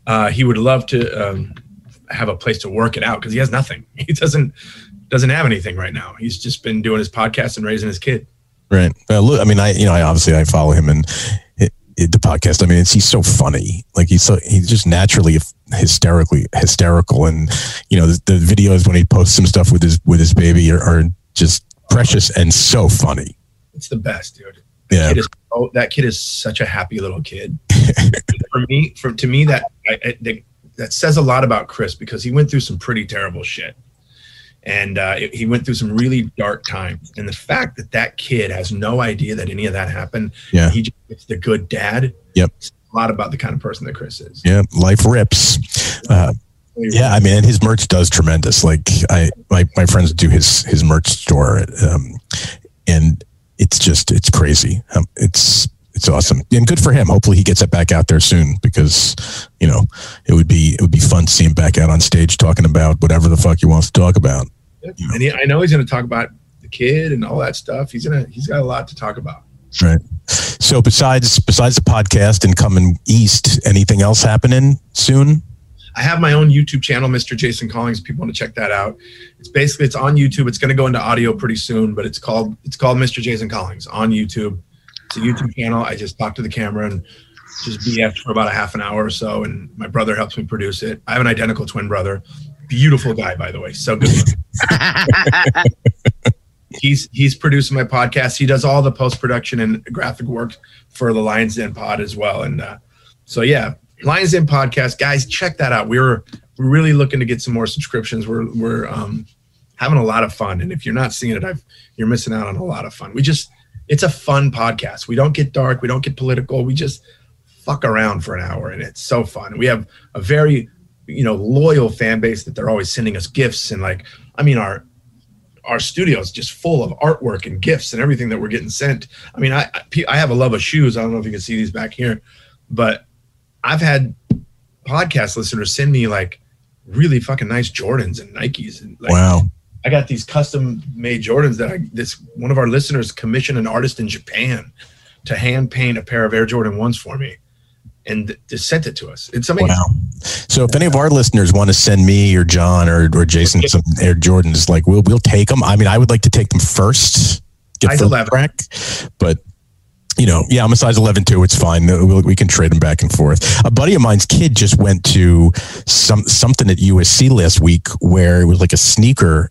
uh, he would love to um, have a place to work it out because he has nothing. He doesn't doesn't have anything right now. He's just been doing his podcast and raising his kid. Right. Look, I mean, I you know, I obviously I follow him and it, it, the podcast. I mean, it's, he's so funny. Like he's so he's just naturally hysterically hysterical, and you know, the, the videos when he posts some stuff with his with his baby are, are just precious and so funny. It's the best, dude. Yeah. Kid is, oh, that kid is such a happy little kid. for me, for to me, that I, I, that- that says a lot about Chris because he went through some pretty terrible shit, and uh, it- he went through some really dark times. And the fact that that kid has no idea that any of that happened, Yeah. he just it's the good dad. Yep. a lot about the kind of person that Chris is. Yeah, life rips. Uh, yeah, I mean, and his merch does tremendous. Like I, my my friends do his his merch store, um, and it's just it's crazy. Um, it's it's awesome and good for him. Hopefully, he gets it back out there soon because you know it would be it would be fun to see him back out on stage talking about whatever the fuck he wants to talk about. and he, I know he's going to talk about the kid and all that stuff. He's gonna he's got a lot to talk about. Right. So besides besides the podcast and coming east, anything else happening soon? I have my own YouTube channel, Mr. Jason Collins. People want to check that out. It's basically it's on YouTube. It's going to go into audio pretty soon, but it's called it's called Mr. Jason Collins on YouTube. It's a YouTube channel. I just talk to the camera and just BS for about a half an hour or so, and my brother helps me produce it. I have an identical twin brother, beautiful guy by the way, so good. he's he's producing my podcast. He does all the post production and graphic work for the Lions Den Pod as well. And uh, so yeah, Lions Den Podcast, guys, check that out. We're we're really looking to get some more subscriptions. We're we're um, having a lot of fun, and if you're not seeing it, I've you're missing out on a lot of fun. We just it's a fun podcast. We don't get dark. We don't get political. We just fuck around for an hour, and it's so fun. We have a very you know loyal fan base that they're always sending us gifts and like I mean our our studio is just full of artwork and gifts and everything that we're getting sent. I mean, I I- have a love of shoes. I don't know if you can see these back here, but I've had podcast listeners send me like really fucking nice Jordans and Nikes and like wow. I got these custom made Jordans that I this one of our listeners commissioned an artist in Japan to hand paint a pair of Air Jordan ones for me and just sent it to us. It's amazing. Wow. So if any of our listeners want to send me or John or, or Jason some Air Jordans, like we'll we'll take them. I mean, I would like to take them first. First 11. crack, but you know, yeah, I'm a size 11 too. It's fine. We, we can trade them back and forth. A buddy of mine's kid just went to some something at USC last week where it was like a sneaker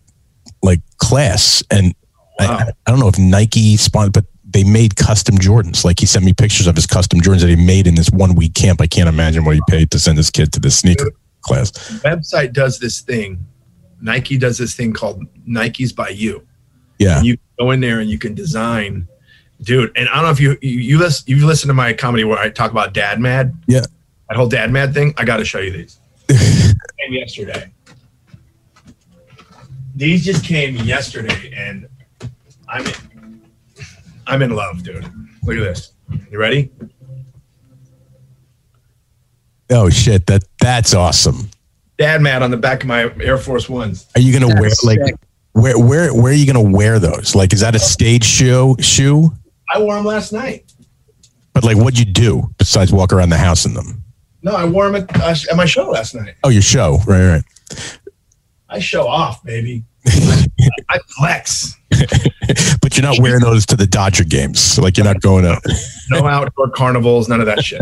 like class, and Wow. I, I don't know if Nike spawned, but they made custom Jordans. Like he sent me pictures of his custom Jordans that he made in this one week camp. I can't imagine what he paid to send his kid to this sneaker class. website does this thing. Nike does this thing called Nikes by You. Yeah. And you go in there and you can design, dude. And I don't know if you you you listen you've listened to my comedy where I talk about Dad Mad. Yeah. That whole Dad Mad thing. I got to show you these. yesterday. These just came yesterday, and I'm in, I'm in love, dude. Look at this. You ready? Oh shit, that that's awesome. Dad Mad on the back of my Air Force Ones. Are you gonna That's wear like sick. where where where are you gonna wear those? Like, is that a stage show shoe? I wore them last night. But like, what'd you do besides walk around the house in them? No, I wore them at, uh, at my show last night. Oh, your show, right, right. I show off, baby. I flex. But you're not wearing those to the Dodger games. Like, you're not going out. No outdoor carnivals, none of that shit.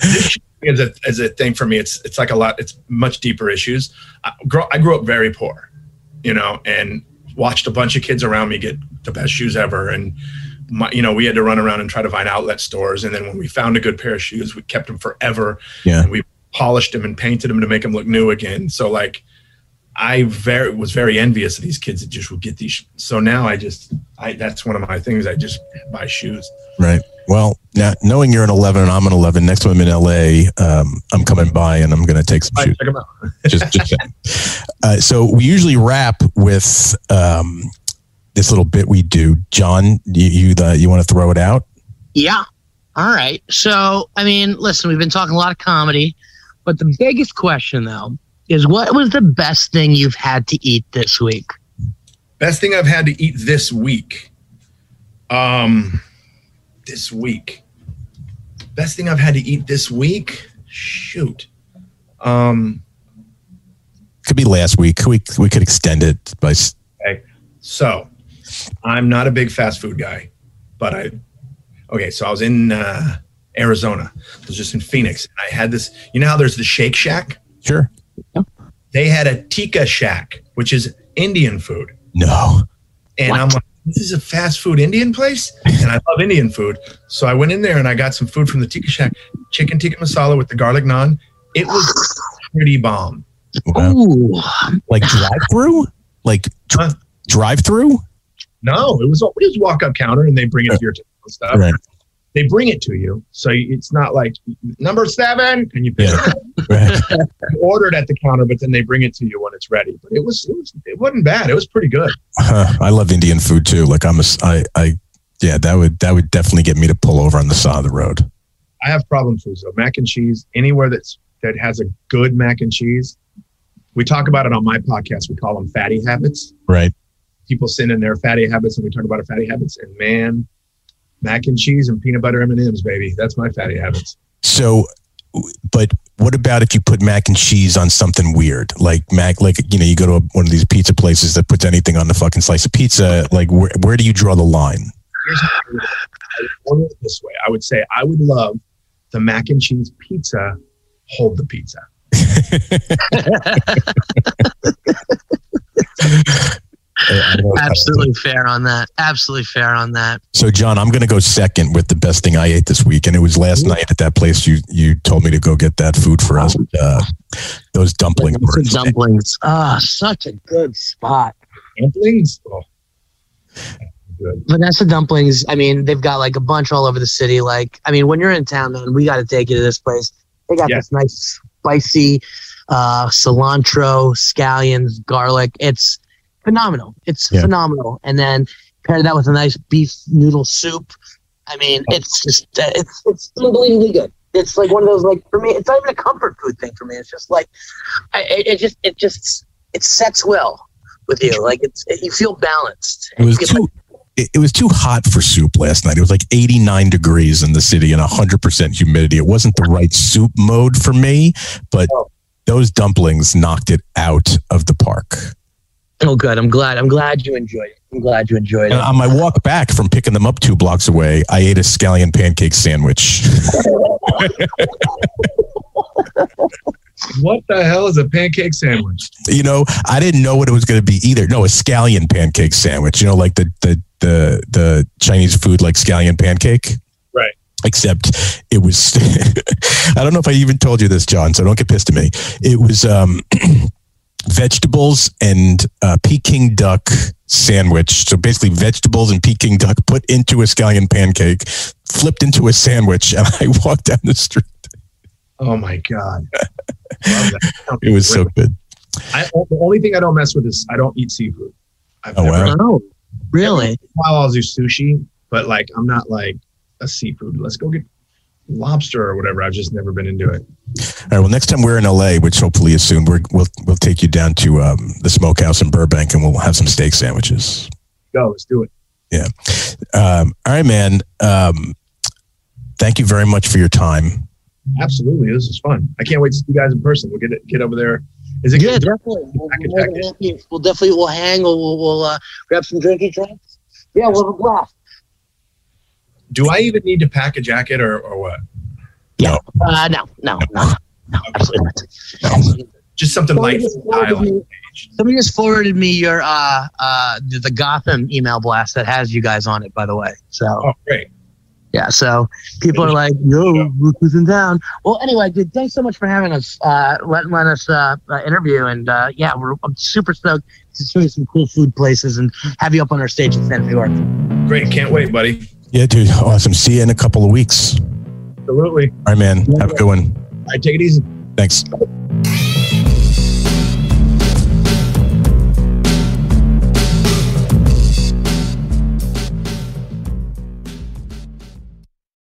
This is a, is a thing for me. It's it's like a lot. It's much deeper issues. I grew, I grew up very poor, you know, and watched a bunch of kids around me get the best shoes ever. And my, you know, we had to run around and try to find outlet stores. And then when we found a good pair of shoes, we kept them forever. Yeah. And we polished them and painted them to make them look new again. So like, I very was very envious of these kids that just would get these. sh- So now I just, I that's one of my things. I just buy shoes. Right. Well, now knowing you're an 11 and I'm an 11, next time I'm in LA, um, I'm coming by and I'm going to take some All right, shoes. check them out. just, just uh, so we usually wrap with um, this little bit we do. John, you you, the, you want to throw it out? Yeah. All right. So, I mean, listen, we've been talking a lot of comedy, but the biggest question, though, is what was the best thing you've had to eat this week? Best thing I've had to eat this week. Um, this week. Best thing I've had to eat this week. Shoot. Um, Could be last week. We we could extend it by. s- So, I'm not a big fast food guy, but I. Okay, so I was in uh, Arizona. I was just in Phoenix. I had this. You know how there's the Shake Shack? Sure. They had a Tikka Shack, which is Indian food. No. And What? I'm like, this is a fast food Indian place, and I love Indian food. So I went in there and I got some food from the Tikka Shack, chicken tikka masala with the garlic naan. It was pretty bomb. Wow. Ooh. Like drive through? Like Huh? drive through? No, it was it was walk up counter, and they bring it to your table and stuff. Right. They bring it to you, so it's not like number seven, and you pick Yeah. it up. Right. Order it at the counter, but then they bring it to you when it's ready. But it was it was it wasn't bad. It was pretty good. Huh. I love Indian food too. Like I'm a, I, I, yeah, that would that would definitely get me to pull over on the side of the road. I have problem foods though. Mac and cheese, anywhere that's that has a good mac and cheese. We talk about it on my podcast. We call them fatty habits. Right. People send in their fatty habits, and we talk about our fatty habits. And man, mac and cheese and peanut butter M and M's, baby. That's my fatty habits. So, but what about if you put mac and cheese on something weird, like mac, like you know, you go to a, one of these pizza places that puts anything on the fucking slice of pizza. Like, where where do you draw the line? Here's how I would I would order it this way. I would say I would love the mac and cheese pizza. Hold the pizza. I don't know. Absolutely fair on that. Absolutely fair on that. So, John, I'm going to go second with the best thing I ate this week, and it was last night at that place you you told me to go get that food for us. Uh, those dumplings were dumplings. Ah, such a good spot. Dumplings. Oh, good. Vanessa dumplings. I mean, they've got like a bunch all over the city. Like, I mean, when you're in town, man, we got to take you to this place. They got Yeah. this nice spicy uh, cilantro, scallions, garlic. It's phenomenal. It's Yeah. phenomenal. And then pair that with a nice beef noodle soup. I mean, it's just uh, it's it's unbelievably good. It's like one of those like for me. It's not even a comfort food thing for me. It's just like I, it, it just it just it sets well with you. Like it's it, you feel balanced. It was too. It, it was too hot for soup last night. It was like 89 degrees in the city and 100% humidity. It wasn't the right soup mode for me, but Oh. those dumplings knocked it out of the park. Oh, good. I'm glad. I'm glad you enjoyed it. I'm glad you enjoyed And it. on my walk back from picking them up two blocks away, I ate a scallion pancake sandwich. What the hell is a pancake sandwich? you know, I didn't know what it was going to be either. No, a scallion pancake sandwich. You know, like the the the the Chinese food, like scallion pancake. Right. Except it was. I don't know if I even told you this, John. So don't get pissed at me. It was um, vegetables and uh, Peking duck sandwich. So basically, vegetables and Peking duck put into a scallion pancake, flipped into a sandwich, and I walked down the street. Oh my god! Love that. It was so good. I, the only thing I don't mess with is I don't eat seafood. I've Oh, never, wow. Oh, really? while I'll do sushi, but like I'm not like a seafood. Let's go get lobster or whatever. I've just never been into it. All right. Well, next time we're in LA, which hopefully is soon, we're, we'll we'll take you down to um, the smokehouse in Burbank, and we'll have some steak sandwiches. Go, let's do it. Yeah. Um, all right, man. Um, thank you very much for your time. Absolutely, this is fun. I can't wait to see you guys in person. We'll get it, get over there. Is it Yeah, good? definitely. We'll, we'll, we'll, we'll definitely we'll hang. We'll we'll, we'll uh, grab some drinky drinks. Yeah, we'll have a blast. Do I even need to pack a jacket or, or what? Uh, no, no, no, no, absolutely not. Just something light. Somebody just, forwarded me, somebody just forwarded me your uh uh the, the Gotham email blast that has you guys on it, by the way. So Oh, great. yeah, so people are like, "Yo, look who's in town." Well, anyway, dude, thanks so much for having us, uh, letting let us uh, uh, interview, and uh, yeah, we're I'm super stoked to show you some cool food places and have you up on our stage in San York. Great. Can't wait, buddy. Yeah, dude. Awesome. See you in a couple of weeks. Absolutely. All right, man. Have a good one. All right, take it easy. Thanks.